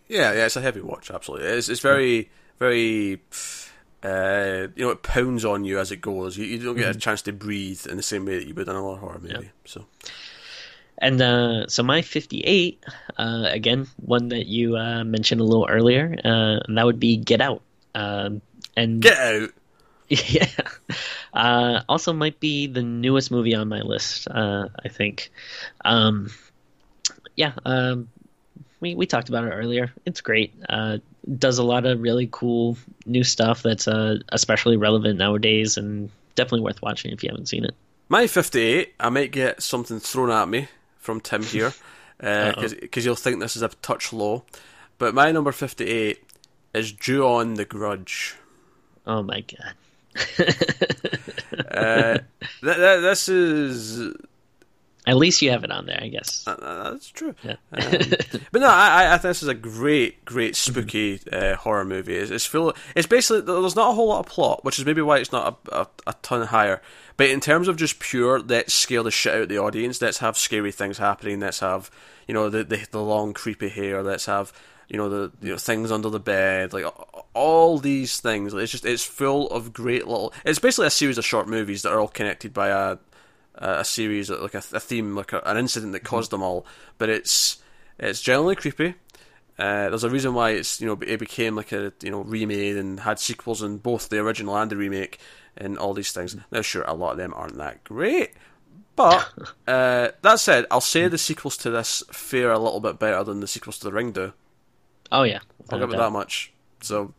Yeah, yeah, it's a heavy watch. Absolutely, it's it's very very. Uh, you know, it pounds on you as it goes. You, you don't get a chance to breathe in the same way that you would in a lot of horror movie. So, And uh, so my 58, uh, again, one that you uh, mentioned a little earlier, uh, and that would be Get Out. Um, and get out. yeah, uh, also might be the newest movie on my list. Uh, I think. Um, yeah, um, we we talked about it earlier. It's great. Uh, does a lot of really cool new stuff that's uh, especially relevant nowadays, and definitely worth watching if you haven't seen it. My 58, I might get something thrown at me from Tim here, because you'll think this is a touch low. But my number 58 is Ju-on the Grudge. Oh my god. Uh, th- th- this is At least you have it on there, I guess. Uh, uh, that's true. Yeah. Um, but no, I, I think this is a great, great spooky uh, horror movie. It's, it's full. It's basically there's not a whole lot of plot, which is maybe why it's not a, a, a ton higher. But in terms of just pure, let's scare the shit out of the audience. Let's have scary things happening. Let's have you know the the, the long creepy hair. Let's have you know the you know things under the bed. Like all these things. It's just it's full of great little. It's basically a series of short movies that are all connected by a a series like a, a theme like a, an incident that caused them all. But it's it's generally creepy. Uh, there's a reason why it's you know it became like a you know remade and had sequels in both the original and the remake and all these things. Now sure a lot of them aren't that great but uh, that said I'll say the sequels to this fare a little bit better than the sequels to the Ring do. Oh yeah. I'll give it that much. So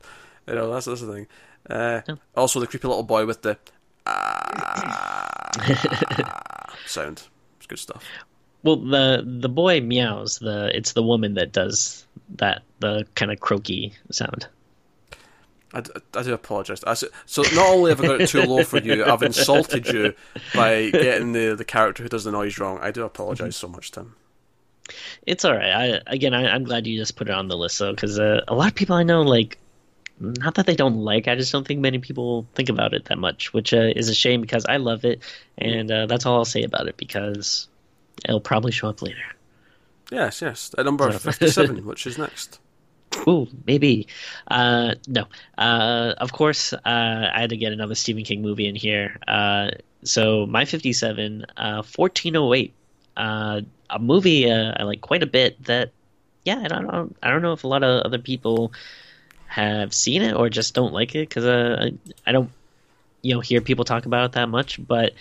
you know that's that's the thing. Uh, also the creepy little boy with the sound it's good stuff Well, the the boy meows. The it's the woman that does that the kind of croaky sound. I do apologise. I So not only have I got it too low for you, I've insulted you by getting the, the character who does the noise wrong. I do apologise so much, Tim. It's all right. I again, I, I'm glad you just put it on the list though, because uh, a lot of people I know like. Not that they don't like, I just don't think many people think about it that much, which uh, is a shame because I love it, and uh, that's all I'll say about it because it'll probably show up later. Yes, yes. At number 57, which is next. Ooh, maybe. Uh, no. Uh, of course, uh, I had to get another Stephen King movie in here. Uh, so my 57, uh, 1408, uh, a movie uh, I like quite a bit. That, yeah, I don't. I don't know if a lot of other people have seen it or just don't like it because uh, I, I don't, you know, hear people talk about it that much. But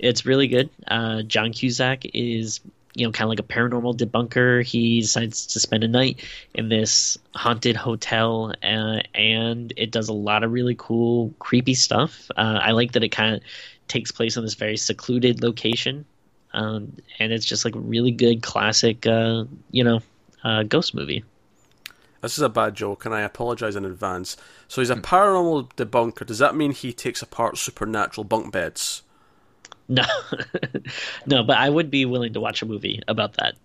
it's really good. Uh, John Cusack is, you know, kind of like a paranormal debunker. He decides to spend a night in this haunted hotel, uh, and it does a lot of really cool, creepy stuff. Uh, I like that it kind of takes place in this very secluded location, um, and it's just like really good classic, uh, you know, uh, ghost movie. This is a bad joke, and I apologise in advance. So he's a paranormal debunker. Does that mean he takes apart supernatural bunk beds? No, no, but I would be willing to watch a movie about that.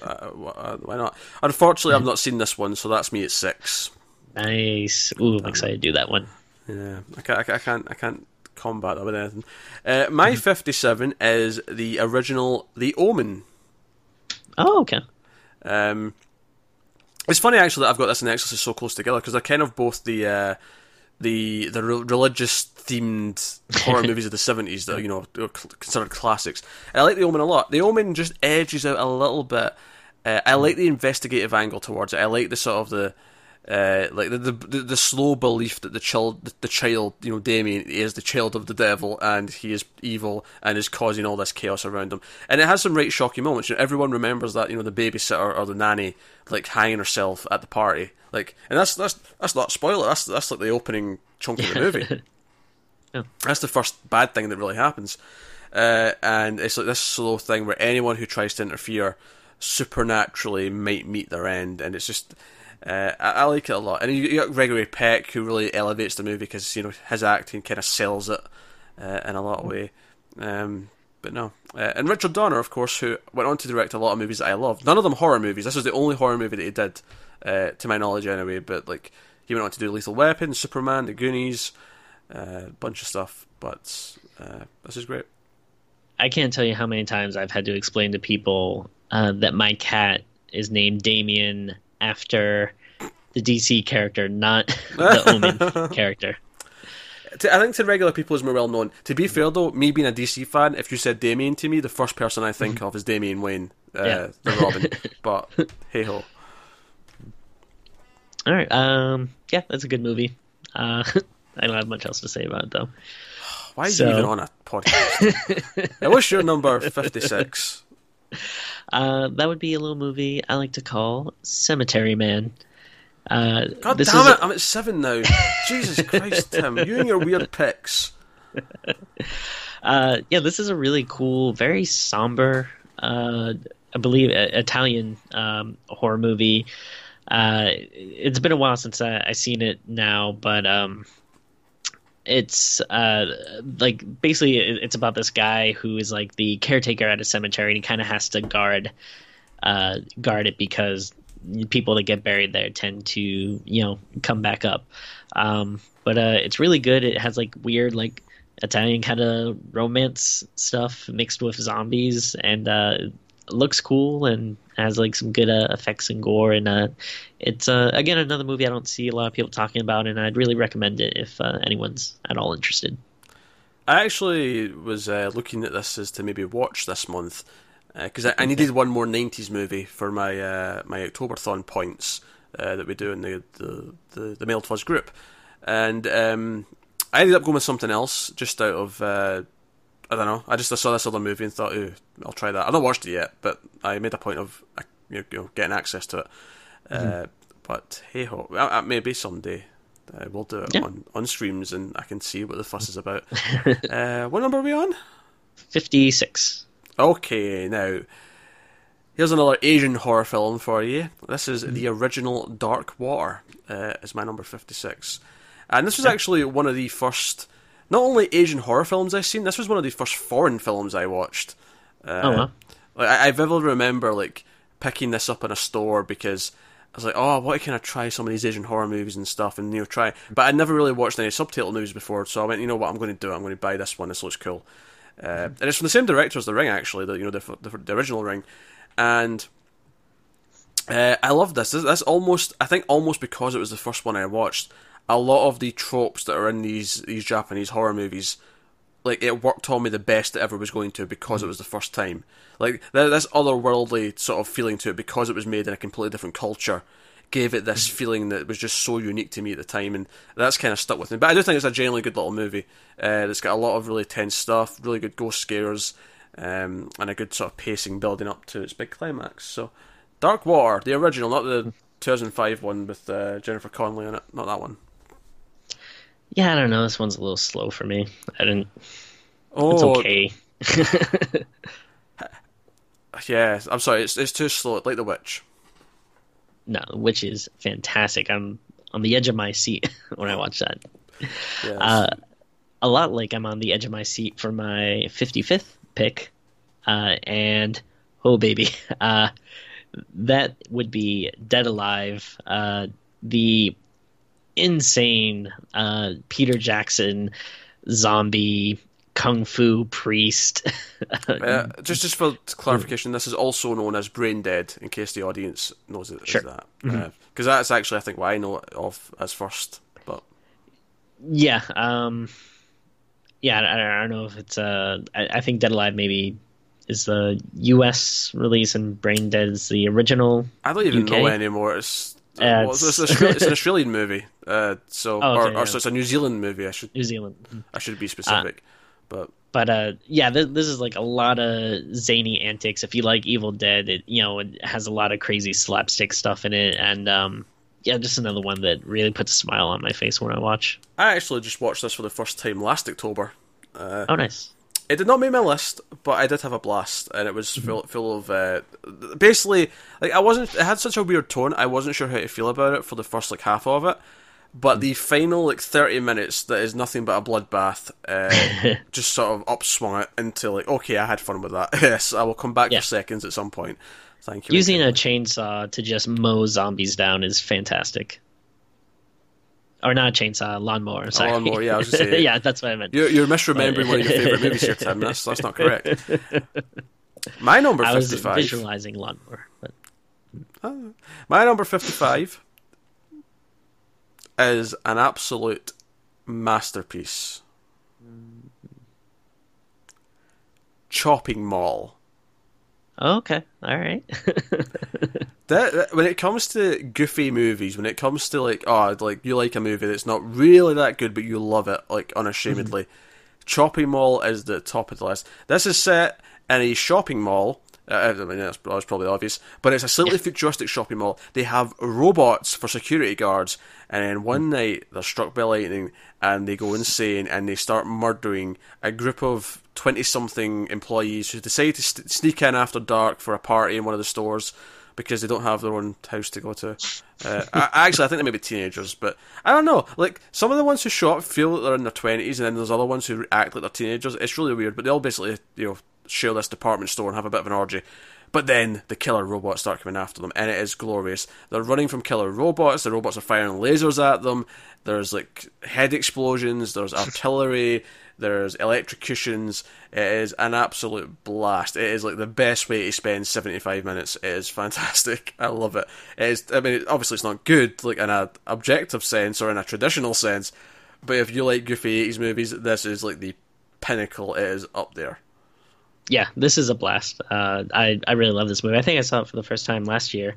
Uh, uh, why not? Unfortunately, I've not seen this one, so that's me at six. nice. Ooh, I'm excited to do that one. Yeah, I can't, I can't, I can't, I can't combat that with anything. Uh, my 57 is the original The Omen. Oh, okay. Um, it's funny actually that I've got this and Exorcist so close together because they're kind of both the uh, the the re- religious themed horror movies of the seventies that you know are considered classics. And I like The Omen a lot. The Omen just edges out a little bit. Uh, I like the investigative angle towards it. I like the sort of the uh, like the, the the slow belief that the child the child you know Damien is the child of the devil and he is evil and is causing all this chaos around him. And it has some right shocking moments. You know, everyone remembers that you know the babysitter or the nanny like hanging herself at the party. Like and that's that's that's not a spoiler. That's that's like the opening chunk of the movie. Yeah. that's the first bad thing that really happens. Uh, and it's like this slow thing where anyone who tries to interfere supernaturally might meet their end. And it's just uh, I, I like it a lot, and you, you got Gregory Peck who really elevates the movie because you know his acting kind of sells it uh, in a lot of way. Um, but no, uh, and Richard Donner, of course, who went on to direct a lot of movies that I love. None of them horror movies. This was the only horror movie that he did, uh, to my knowledge, anyway. But like he went on to do Lethal Weapon, Superman, The Goonies, a uh, bunch of stuff. But uh, this is great. I can't tell you how many times I've had to explain to people that my cat is named Damien after the DC character, not the Omen character. To, I think to regular people is more well known. To be fair though, me being a DC fan, if you said Damien to me, the first person I think of is Damian Wayne, uh, Yeah. the Robin. but hey ho. All right, um, yeah, that's a good movie. Uh, I don't have much else to say about it though. Why are So- you even on a podcast? What's your number fifty six? Uh, that would be a little movie I like to call Cemetery Man. Uh, God this damn it! I'm at seven now. Jesus Christ, Tim, you and your weird picks. Uh, yeah, this is a really cool, very somber, uh, I believe, uh, Italian um, horror movie. Uh, it's been a while since I, I seen it now, but um, it's uh like basically it's about this guy who is like the caretaker at a cemetery and he kind of has to guard uh guard it because people that get buried there tend to you know come back up. Um but uh it's really good. It has like weird like italian kind of romance stuff mixed with zombies and uh looks cool and has like some good uh, effects and gore and uh it's uh again another movie i don't see a lot of people talking about and i'd really recommend it if uh, anyone's at all interested. I actually was uh, looking at this as to maybe watch this month because I, I needed one more '90s movie for my uh, my Octoberthon points uh, that we do in the the the, the Mailed Fuzz group, and um, I ended up going with something else just out of uh, I don't know. I just I saw this other movie and thought, ooh, I'll try that. I've not watched it yet, but I made a point of uh, you know, getting access to it. Uh, but hey ho, uh, uh, maybe someday. Uh, we'll do it Yeah. on, on streams and I can see what the fuss is about. uh, what number are we on? 56 Okay, now here's another Asian horror film for you. This is the original Dark Water. Uh, is my number fifty-six, and this was actually one of the first, not only Asian horror films I've seen. This was one of the first foreign films I watched. Uh, Oh, wow. Like I, I vividly remember like picking this up in a store because I was like, oh, I to kind of try some of these Asian horror movies and stuff, and you know, try. But I'd never really watched any subtitle movies before, so I went, you know what, I'm going to do it. I'm going to buy this one. This looks cool. Uh, and it's from the same director as The Ring, actually, the you know the the, the original Ring, and uh, I love this. this. This almost, I think, almost because it was the first one I watched. A lot of the tropes that are in these these Japanese horror movies, like it worked on me the best it ever was going to because it was the first time. Like th- this otherworldly sort of feeling to it because it was made in a completely different culture gave it this feeling that was just so unique to me at the time, and that's kind of stuck with me. But I do think it's a genuinely good little movie. Uh, it's got a lot of really tense stuff, really good ghost scares, um, and a good sort of pacing building up to its big climax. So, Dark Water, the original, not the 2005 one with uh, Jennifer Connelly in it, not that one. Yeah i don't know this one's a little slow for me i didn't Oh, it's okay yeah. I'm sorry, it's it's too slow. Like The Witch. no The Witch is fantastic i'm on the edge of my seat when i watch that Yes. uh, a lot like I'm on the edge of my seat for my 55th pick, uh, and oh baby, uh, that would be Dead Alive, uh, the insane uh, Peter Jackson zombie kung fu priest. Uh, just just for clarification, this is also known as Brain Dead, in case the audience knows it as Sure. that. Because that's actually, I think, what I know it of as first. But yeah, um, yeah, I, I don't know if it's uh, I, I think Dead Alive maybe is the U.S. release and Brain Dead is the original. I don't even UK? know anymore. It's, Uh, well, it's, it's, it's- Australian, it's an Australian movie, uh, so Oh, or, okay, or yeah. so it's a New Zealand movie. I should New Zealand. I should be specific, but but uh yeah th- this is like a lot of zany antics if you like evil dead it you know it has a lot of crazy slapstick stuff in it and um yeah just another one that really puts a smile on my face when i watch I actually just watched this for the first time last October. Uh, oh nice It did not make my list, but I did have a blast, and it was Mm-hmm. full full of uh, basically like I wasn't. It had such a weird tone. I wasn't sure how to feel about it for the first like half of it, but the final like thirty minutes that is nothing but a bloodbath, uh, just sort of upswung it into like okay, I had fun with that. yes, I will come back Yeah. for seconds at some point. Thank you. using a chainsaw to just mow zombies down is fantastic or not a chainsaw a lawnmower sorry lawnmower, yeah, I was yeah that's what i meant You're, you're misremembering one of your favorite movies here, Tim. That's that's not correct. My number i was visualizing lawnmower but My number 55 is an absolute masterpiece. Chopping Mall. Oh, okay all right That, that- when it comes to goofy movies, when it comes to like, oh, like you like a movie that's not really that good, but you love it, like unashamedly, mm-hmm. Chopping Mall is the top of the list. This is set in a shopping mall. Uh, I mean, that's, that's probably obvious, but it's a slightly futuristic shopping mall. They have robots for security guards, and then one night they're struck by lightning and they go insane and they start murdering a group of twenty-something employees who decide to st- sneak in after dark for a party in one of the stores. because they don't have their own house to go to. Uh, actually, I think they may be teenagers, but I don't know. Like some of the ones who show up feel like they're in their twenties, and then there's other ones who act like they're teenagers. It's really weird, but they all basically you know this department store and have a bit of an orgy. But then the killer robots start coming after them, and it is glorious. They're running from killer robots. The robots are firing lasers at them. There's like head explosions. There's artillery. There's electrocutions. It is an absolute blast. It is like the best way to spend 75 minutes. It is fantastic. I love it. It is. I mean, obviously it's not good like in an objective sense or in a traditional sense, but if you like goofy 80s movies, this is like the pinnacle. It is up there yeah, this is a blast. Uh, I I really love this movie. I think I saw it for the first time last year,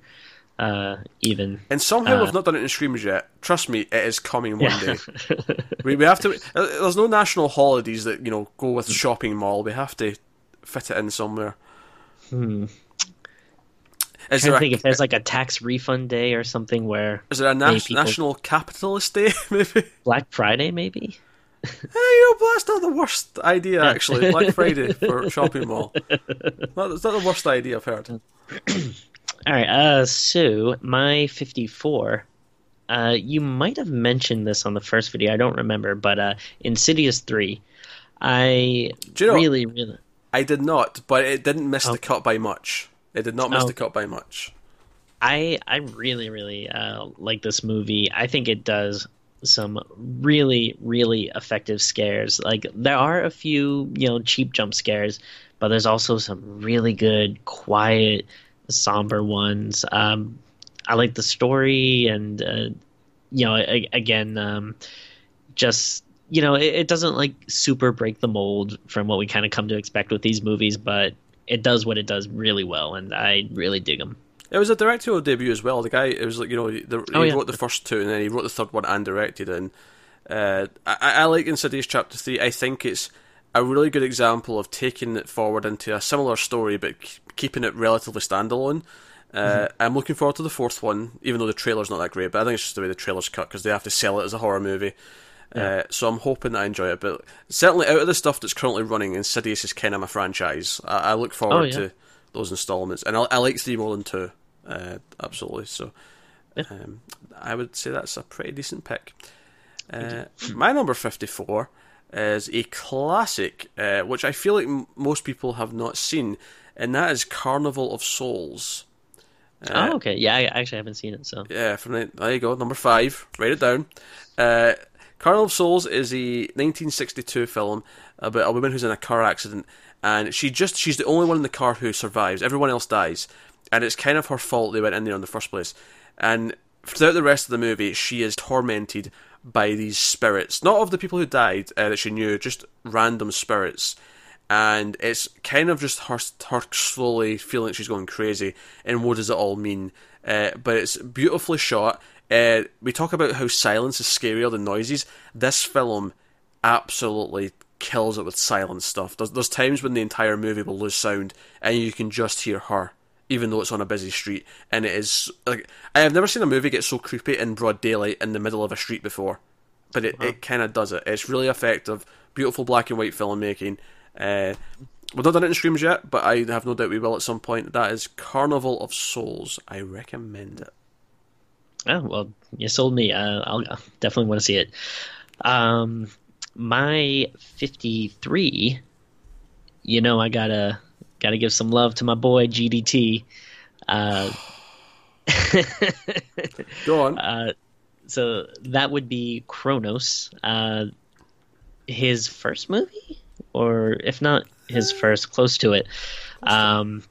uh, even. And somehow uh, we've not done it in screamers yet. Trust me, it is coming one yeah. day. we we have to. Uh, there's no national holidays that you know go with shopping mall. We have to fit it in somewhere. Hmm. Is there think a, if there's like a tax refund day or something where is there a na- national capitalist day maybe Black Friday maybe you know, that's not the worst idea actually. Black Friday for shopping mall. That's not the worst idea I've heard. All right, uh, so my fifty-four. Uh, you might have mentioned this on the first video. I don't remember, but uh, Insidious three. I you know, really, really. I did not, but it didn't miss oh. the cut by much. It did not miss oh. the cut by much. I I really really uh, like this movie. I think it does some really really effective scares. Like there are a few you know cheap jump scares but there's also some really good quiet somber ones. Um, i like the story and uh, you know again um, just you know it, it, doesn't like super break the mold from what we kind of come to expect with these movies but it does what it does really well and i really dig them it was a directorial debut as well. The guy, it was like you know, the, oh, he yeah. wrote the first two, and then he wrote the third one and directed. And uh, I, I like Insidious Chapter Three. I think it's a really good example of taking it forward into a similar story, but keeping it relatively standalone. Uh, mm-hmm. I'm looking forward to the fourth one, even though the trailer's not that great. But I think it's just the way the trailer's cut because they have to sell it as a horror movie. Yeah. Uh, so I'm hoping I enjoy it. But certainly, out of the stuff that's currently running, Insidious is kind of my franchise. I, I look forward oh, yeah. to those installments, and I, I like three more than two. Uh, absolutely. So um, I would say that's a pretty decent pick. Uh, my number 54 is a classic, uh, which I feel like m- most people have not seen, and that is Carnival of Souls. Uh, oh, okay. Yeah, I actually haven't seen it. So yeah, from the, there you go, number five. Write it down. Uh, Carnival of Souls is a 1962 film about a woman who's in a car accident, and she just she's the only one in the car who survives. Everyone else dies, and it's kind of her fault they went in there in the first place. And throughout the rest of the movie, she is tormented by these spirits, not of the people who died uh, that she knew, just random spirits. And it's kind of just her, her slowly feeling she's going crazy, and what does it all mean? Uh, but it's beautifully shot. Uh, we talk about how silence is scarier than noises. This film absolutely kills it with silent stuff. There's, there's times when the entire movie will lose sound, and you can just hear her even though it's on a busy street. And it is like I have never seen a movie get so creepy in broad daylight in the middle of a street before, but it, it kind of does it. It's really effective, beautiful black and white filmmaking. Uh, we've not done it in streams yet, but I have no doubt we will at some point. That is Carnival of Souls. I recommend it. Oh well, you sold me. Uh, I'll definitely want to see it. Um, my fifty-three. You know, I gotta Got to give some love to my boy GDT. Uh, Go on. Uh, so that would be Cronos, uh, his first movie, or if not his first, close to it. Um,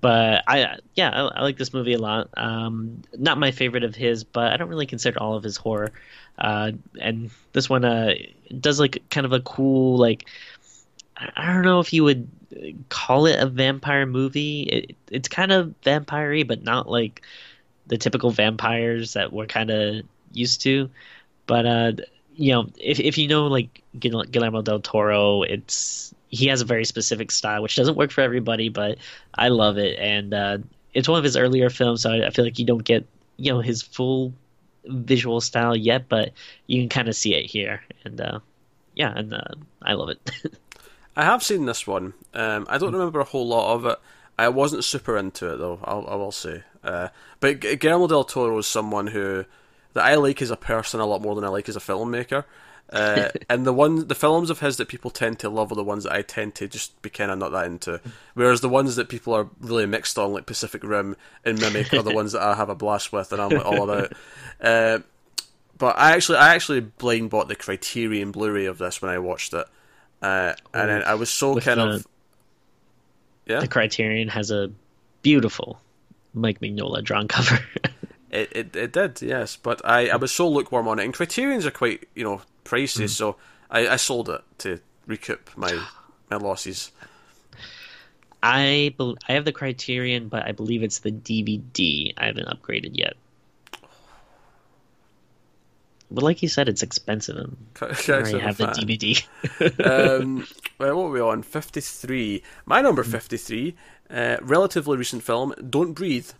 but I, yeah, I, I, like this movie a lot. Um, not my favorite of his, but I don't really consider all of his horror. Uh, and this one uh, does like kind of a cool like I don't know if you would call it a vampire movie. It, it's kind of vampire but not like the typical vampires that we're kind of used to. But uh, you know, if if you know like Guillermo del Toro, it's he has a very specific style which doesn't work for everybody, but I love it, and uh, it's one of his earlier films, so I, I feel like you don't get you know his full visual style yet, but you can kind of see it here, and uh, yeah, and uh, I love it. I have seen this one. Um, I don't remember a whole lot of it. I wasn't super into it though. I'll, I will say. Uh, but Guillermo del Toro is someone who that I like as a person a lot more than I like as a filmmaker. Uh, and the one, the films of his that people tend to love are the ones that I tend to just be kind of not that into. Whereas the ones that people are really mixed on, like Pacific Rim and Mimic, are the ones that I have a blast with and I'm like all about. Uh, but I actually, I actually blind bought the Criterion Blu-ray of this when I watched it, uh, and I was so kind the, of yeah. The Criterion has a beautiful Mike Mignola drawn cover. it, it it did, yes, but I, I was so lukewarm on it, and Criterion's are quite you know pricey, mm. so I, I sold it to recoup my my losses. I be- I have the Criterion, but I believe it's the DVD. I haven't upgraded yet. But like you said, it's expensive. And I have the DVD. um, well, what are we on? 53. My number 53, uh, relatively recent film, Don't Breathe.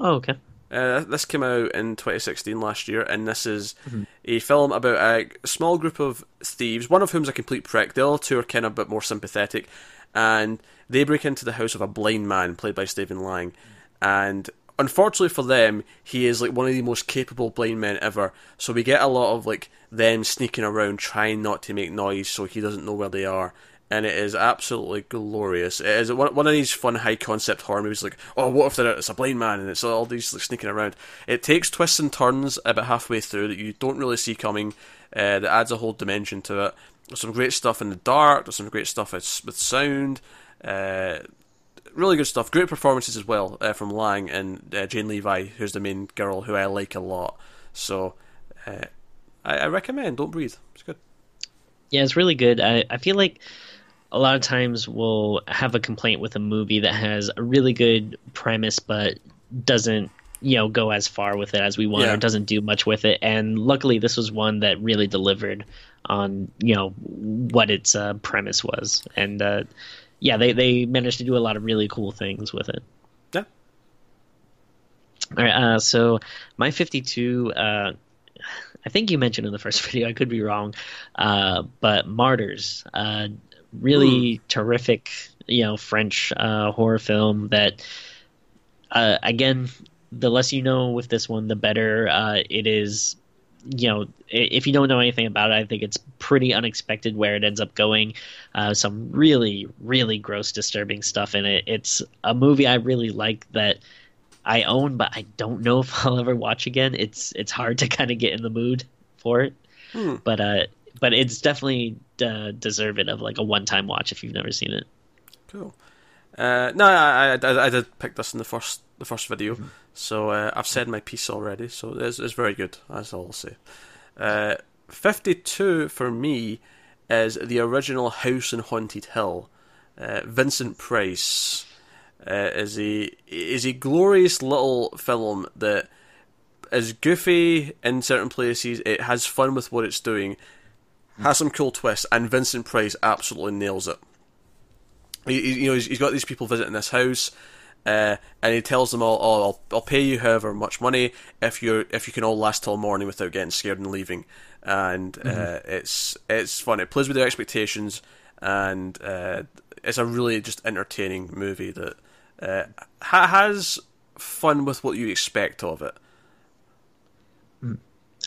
Oh, okay. Uh, this came out in 2016 last year, and this is mm-hmm. a film about a small group of thieves, one of whom's a complete prick. The other two are kind of a bit more sympathetic, and they break into the house of a blind man, played by Stephen Lang, and unfortunately for them, he is like one of the most capable blind men ever. So we get a lot of like them sneaking around, trying not to make noise, so he doesn't know where they are. And it is absolutely glorious. It is one, one of these fun high concept horror movies. Like, oh, what if it's a blind man and it's all these like, sneaking around? It takes twists and turns about halfway through that you don't really see coming. Uh, that adds a whole dimension to it. There's some great stuff in the dark. There's some great stuff with sound. Uh, really good stuff. Great performances as well uh, from Lang and uh, Jane Levy, who's the main girl who I like a lot. So uh, I, I, recommend Don't Breathe. It's good. Yeah, it's really good. I, I feel like a lot of times we'll have a complaint with a movie that has a really good premise but doesn't you know go as far with it as we want yeah. or doesn't do much with it and luckily this was one that really delivered on you know what its uh, premise was and uh, yeah, they they managed to do a lot of really cool things with it. Yeah. All right. Uh, so my fifty-two. Uh, I think you mentioned in the first video. I could be wrong, uh, but Martyrs. Uh, really mm. terrific, you know, French uh, horror film that. Uh, again, the less you know with this one, the better. it is you know, if you don't know anything about it, I think it's pretty unexpected where it ends up going. Uh, some really, really gross, disturbing stuff in it. It's a movie I really like that I own, but I don't know if I'll ever watch again. It's it's hard to kind of get in the mood for it, hmm. but uh, but it's definitely uh, deserving of like a one time watch if you've never seen it. Cool. Uh, no, I, I, I did pick this in the first the first video. Mm-hmm. So uh, I've said my piece already. So it's, it's very good. That's all I'll say. Uh, Fifty-two for me is the original House on Haunted Hill. Uh, Vincent Price uh, is a is a glorious little film that is goofy in certain places. It has fun with what it's doing, has some cool twists, and Vincent Price absolutely nails it. He, you know, he's, he's got these people visiting this house. Uh, and he tells them all, "Oh, I'll, I'll pay you however much money if you if you can all last till morning without getting scared and leaving." And uh, mm-hmm. it's it's fun. It plays with their expectations, and uh, it's a really just entertaining movie that uh, ha- has fun with what you expect of it.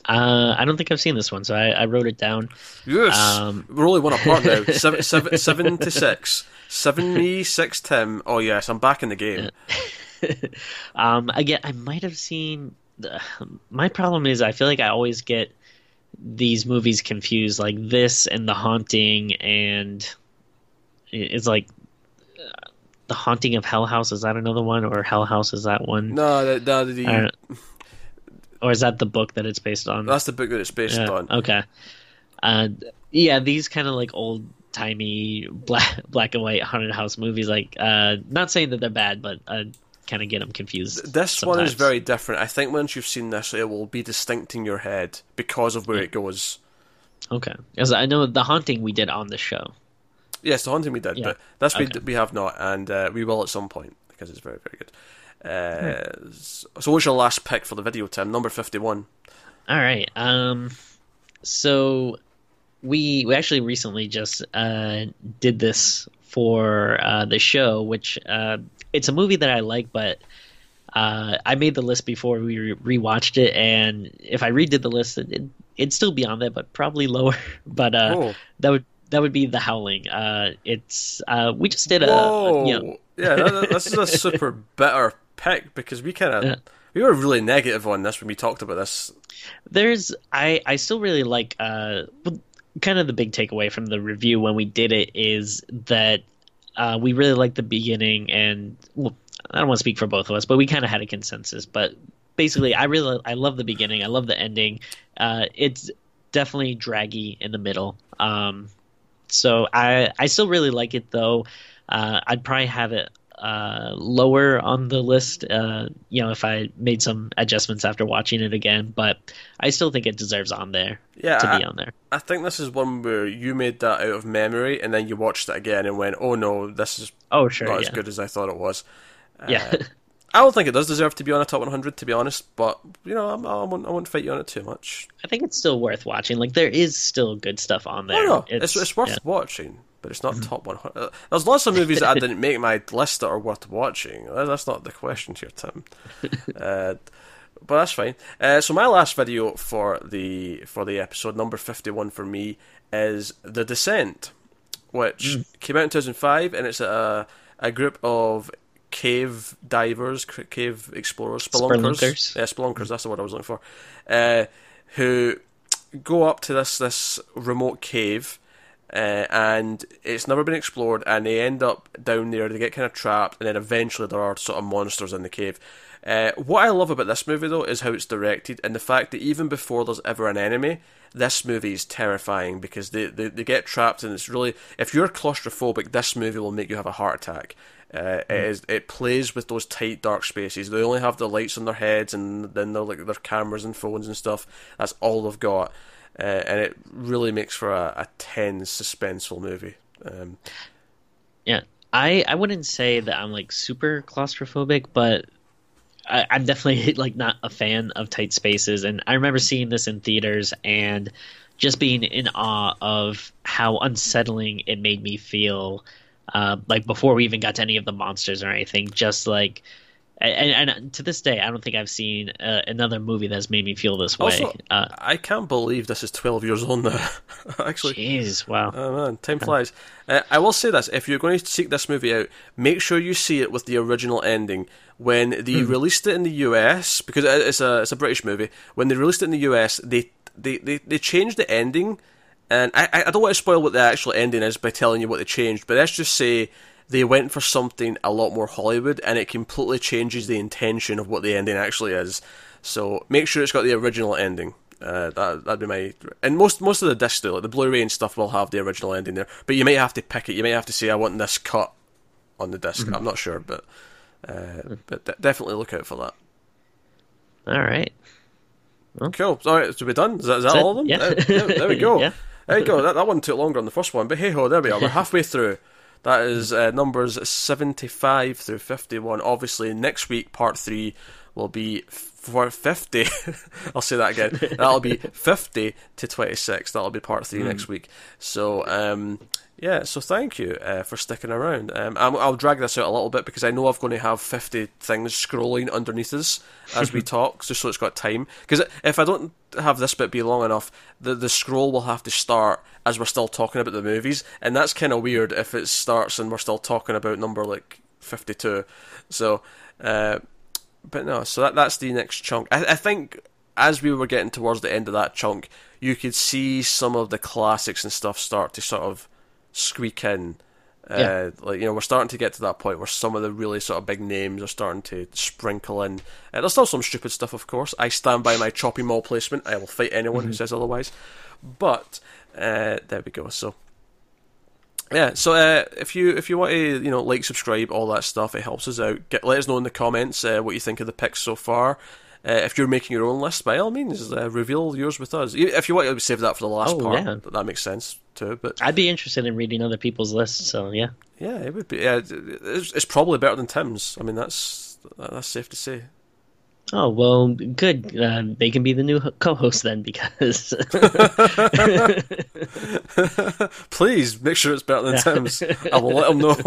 Uh, I don't think I've seen this one, so I, I wrote it down. Yes, um, we're only one apart now. seven, seven, seven to six. Seven me, six Tim. Oh yes, I'm back in the game. um, again, I might have seen. My problem is, I feel like I always get these movies confused, like this and The Haunting, and it's like uh, The Haunting of Hell House. Is that another one, or Hell House is that one? No, no, the. Or is that the book that it's based on? That's the book that it's based yeah, on. Okay. Uh, yeah, these kind of like old timey black black and white haunted house movies. Like, uh, not saying that they're bad, but uh, kind of get them confused. This sometimes. one is very different. I think once you've seen this, it will be distinct in your head because of where yeah. it goes. Okay, because I know the haunting we did on the show. Yes, the haunting we did, yeah. but this okay. we we have not, and uh, we will at some point because it's very very good. Uh, hmm. So, what's your last pick for the video, Tim? Number fifty-one. All right. Um. So we we actually recently just uh, did this for uh, the show, which uh, it's a movie that I like, but uh, I made the list before we re- rewatched it, and if I redid the list, it, it'd still be on there, but probably lower. But uh, Oh. that would that would be The Howling. Uh, it's uh, we just did a, Whoa! you know, yeah, that, that- this is a super bitter pick because we kind of Yeah. we were really negative on this when we talked about this. there's I I still really like uh kind of the big takeaway from the review when we did it is that uh we really like the beginning and well I don't want to speak for both of us but we kind of had a consensus but basically I really I love the beginning I love the ending uh it's definitely draggy in the middle um so I I still really like it though uh I'd probably have it uh, lower on the list, uh, you know, if I made some adjustments after watching it again, but I still think it deserves on there Yeah, to be I, on there. I think this is one where you made that out of memory and then you watched it again and went, "Oh no, this is Oh, sure, not yeah, as good as I thought it was." yeah, I don't think it does deserve to be on a top 100, to be honest. But you know, I'm, I won't, I won't fight you on it too much. I think it's still worth watching. Like there is still good stuff on there. Oh no, it's it's, worth yeah. watching, but it's not top 100. Uh, There's lots of movies that I didn't make my list that are worth watching. That's not the question here, Tim. uh, but that's fine. Uh, so my last video for the for the episode number 51 for me is The Descent, which came out in 2005, and it's a a group of cave divers, cave explorers, spelunkers. Spelunkers. Yeah, spelunkers. That's the word I was looking for. Uh, who go up to this this remote cave, uh, and it's never been explored, and they end up down there. They get kind of trapped, and then eventually there are sort of monsters in the cave. Uh, what I love about this movie though is how it's directed, and the fact that even before there's ever an enemy, this movie is terrifying because they, they, they get trapped, and it's really if you're claustrophobic, this movie will make you have a heart attack. Uh, it is it plays with those tight dark spaces. They only have the lights on their heads, and then they're like their cameras and phones and stuff. That's all they've got, uh, and it really makes for a, a tense, suspenseful movie. Um, Yeah, I I wouldn't say that I'm like super claustrophobic, but I, I'm definitely like not a fan of tight spaces. And I remember seeing this in theaters and just being in awe of how unsettling it made me feel. Uh, like before we even got to any of the monsters or anything, just like. And, and to this day, I don't think I've seen uh, another movie that's made me feel this way. Also, uh, I can't believe this is twelve years old now. Actually, jeez, wow. Oh man, time flies. Uh, I will say this: if you're going to seek this movie out, make sure you see it with the original ending. When they released it in the US, because it's a it's a British movie, when they released it in the US, they they, they, they changed the ending, and I I don't want to spoil what the actual ending is by telling you what they changed, but let's just say they went for something a lot more Hollywood, and it completely changes the intention of what the ending actually is. So make sure it's got the original ending. Uh, that that'd be my and most most of the discs do like the Blu-ray and stuff will have the original ending there, but you may have to pick it. You may have to say I want this cut on the disk Mm-hmm. I'm not sure, but uh, but de- definitely look out for that. All right. Cool. All right, so we done. Is that, is that That's all of it. them? Yeah. There, there- there we go. Yeah. There we go. That, that one took longer on the first one, but hey ho, there we are. We're halfway through. That is uh, numbers 75 through 51. Obviously, next week, part 3 will be for 50. I'll say that again. That'll be 50 to 26. That'll be part 3 next week. So, um, yeah, so thank you uh, for sticking around. Um, I'm, I'll drag this out a little bit because I know I'm going to have 50 things scrolling underneath us as we talk, just so it's got time. Because if I don't have this bit be long enough, the, the scroll will have to start as we're still talking about the movies, and that's kind of weird if it starts and we're still talking about number like 52. So, uh, but no, so that that's the next chunk. I, I think as we were getting towards the end of that chunk, you could see some of the classics and stuff start to sort of squeak in. Uh, Yeah. Like you know, we're starting to get to that point where some of the really sort of big names are starting to sprinkle in. Uh, there's still some stupid stuff, of course. I stand by my Chopping Mall placement. I will fight anyone who says otherwise. But uh, there we go. So yeah, so uh, if you if you want to you know like subscribe all that stuff, it helps us out. Get let us know in the comments uh, what you think of the picks so far. Uh, if you're making your own list, by all means, uh, reveal yours with us. If you want to save that for the last Oh, part, yeah. that, that makes sense too. But I'd be interested in reading other people's lists. So yeah. yeah, it would be. Yeah, it's, it's probably better than Tim's. I mean, that's that's safe to say. Oh well, good. Uh, they can be the new co-host then, because please make sure it's better than Tim's. I will let them know.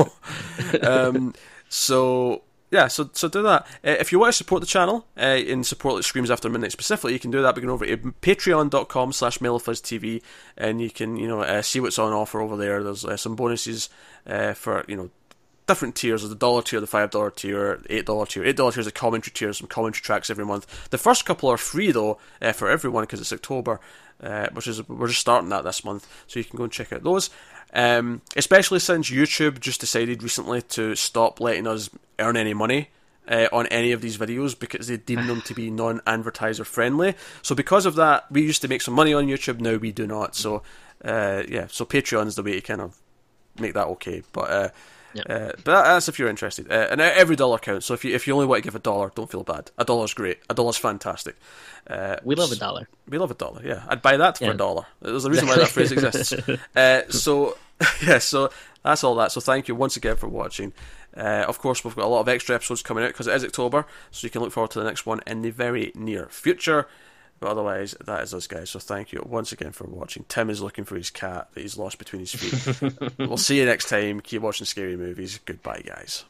Um, so yeah, so so do that. Uh, if you want to support the channel uh, and support like Screams After Midnight specifically, you can do that by going over to patreon.com slash TV and you can, you know, uh, see what's on offer over there. There's uh, some bonuses uh, for, you know, different tiers. There's the dollar tier, the five dollar tier, eight dollar tier. Eight dollar tier is a commentary tier, some commentary tracks every month. The first couple are free though uh, for everyone because it's October, uh, which is we're just starting that this month, so you can go and check out those. Um, especially since YouTube just decided recently to stop letting us earn any money uh, on any of these videos because they deem them to be non-advertiser friendly. So because of that, we used to make some money on YouTube. Now we do not. So uh, yeah, so Patreon is the way to kind of make that okay. But uh, Yep. Uh, but that's if you're interested. Uh, and every dollar counts. So if you if you only want to give a dollar, don't feel bad. A dollar's great. A dollar's fantastic. Uh, we love a dollar. We love a dollar. Yeah, I'd buy that for yeah. a dollar. There's a reason why that phrase exists. Uh, so yeah, so that's all that. So thank you once again for watching. Uh, of course, we've got a lot of extra episodes coming out because it is October, so you can look forward to the next one in the very near future. But otherwise, that is us, guys. So thank you once again for watching. Tim is looking for his cat that he's lost between his feet. we'll see you next time. Keep watching scary movies. Goodbye, guys.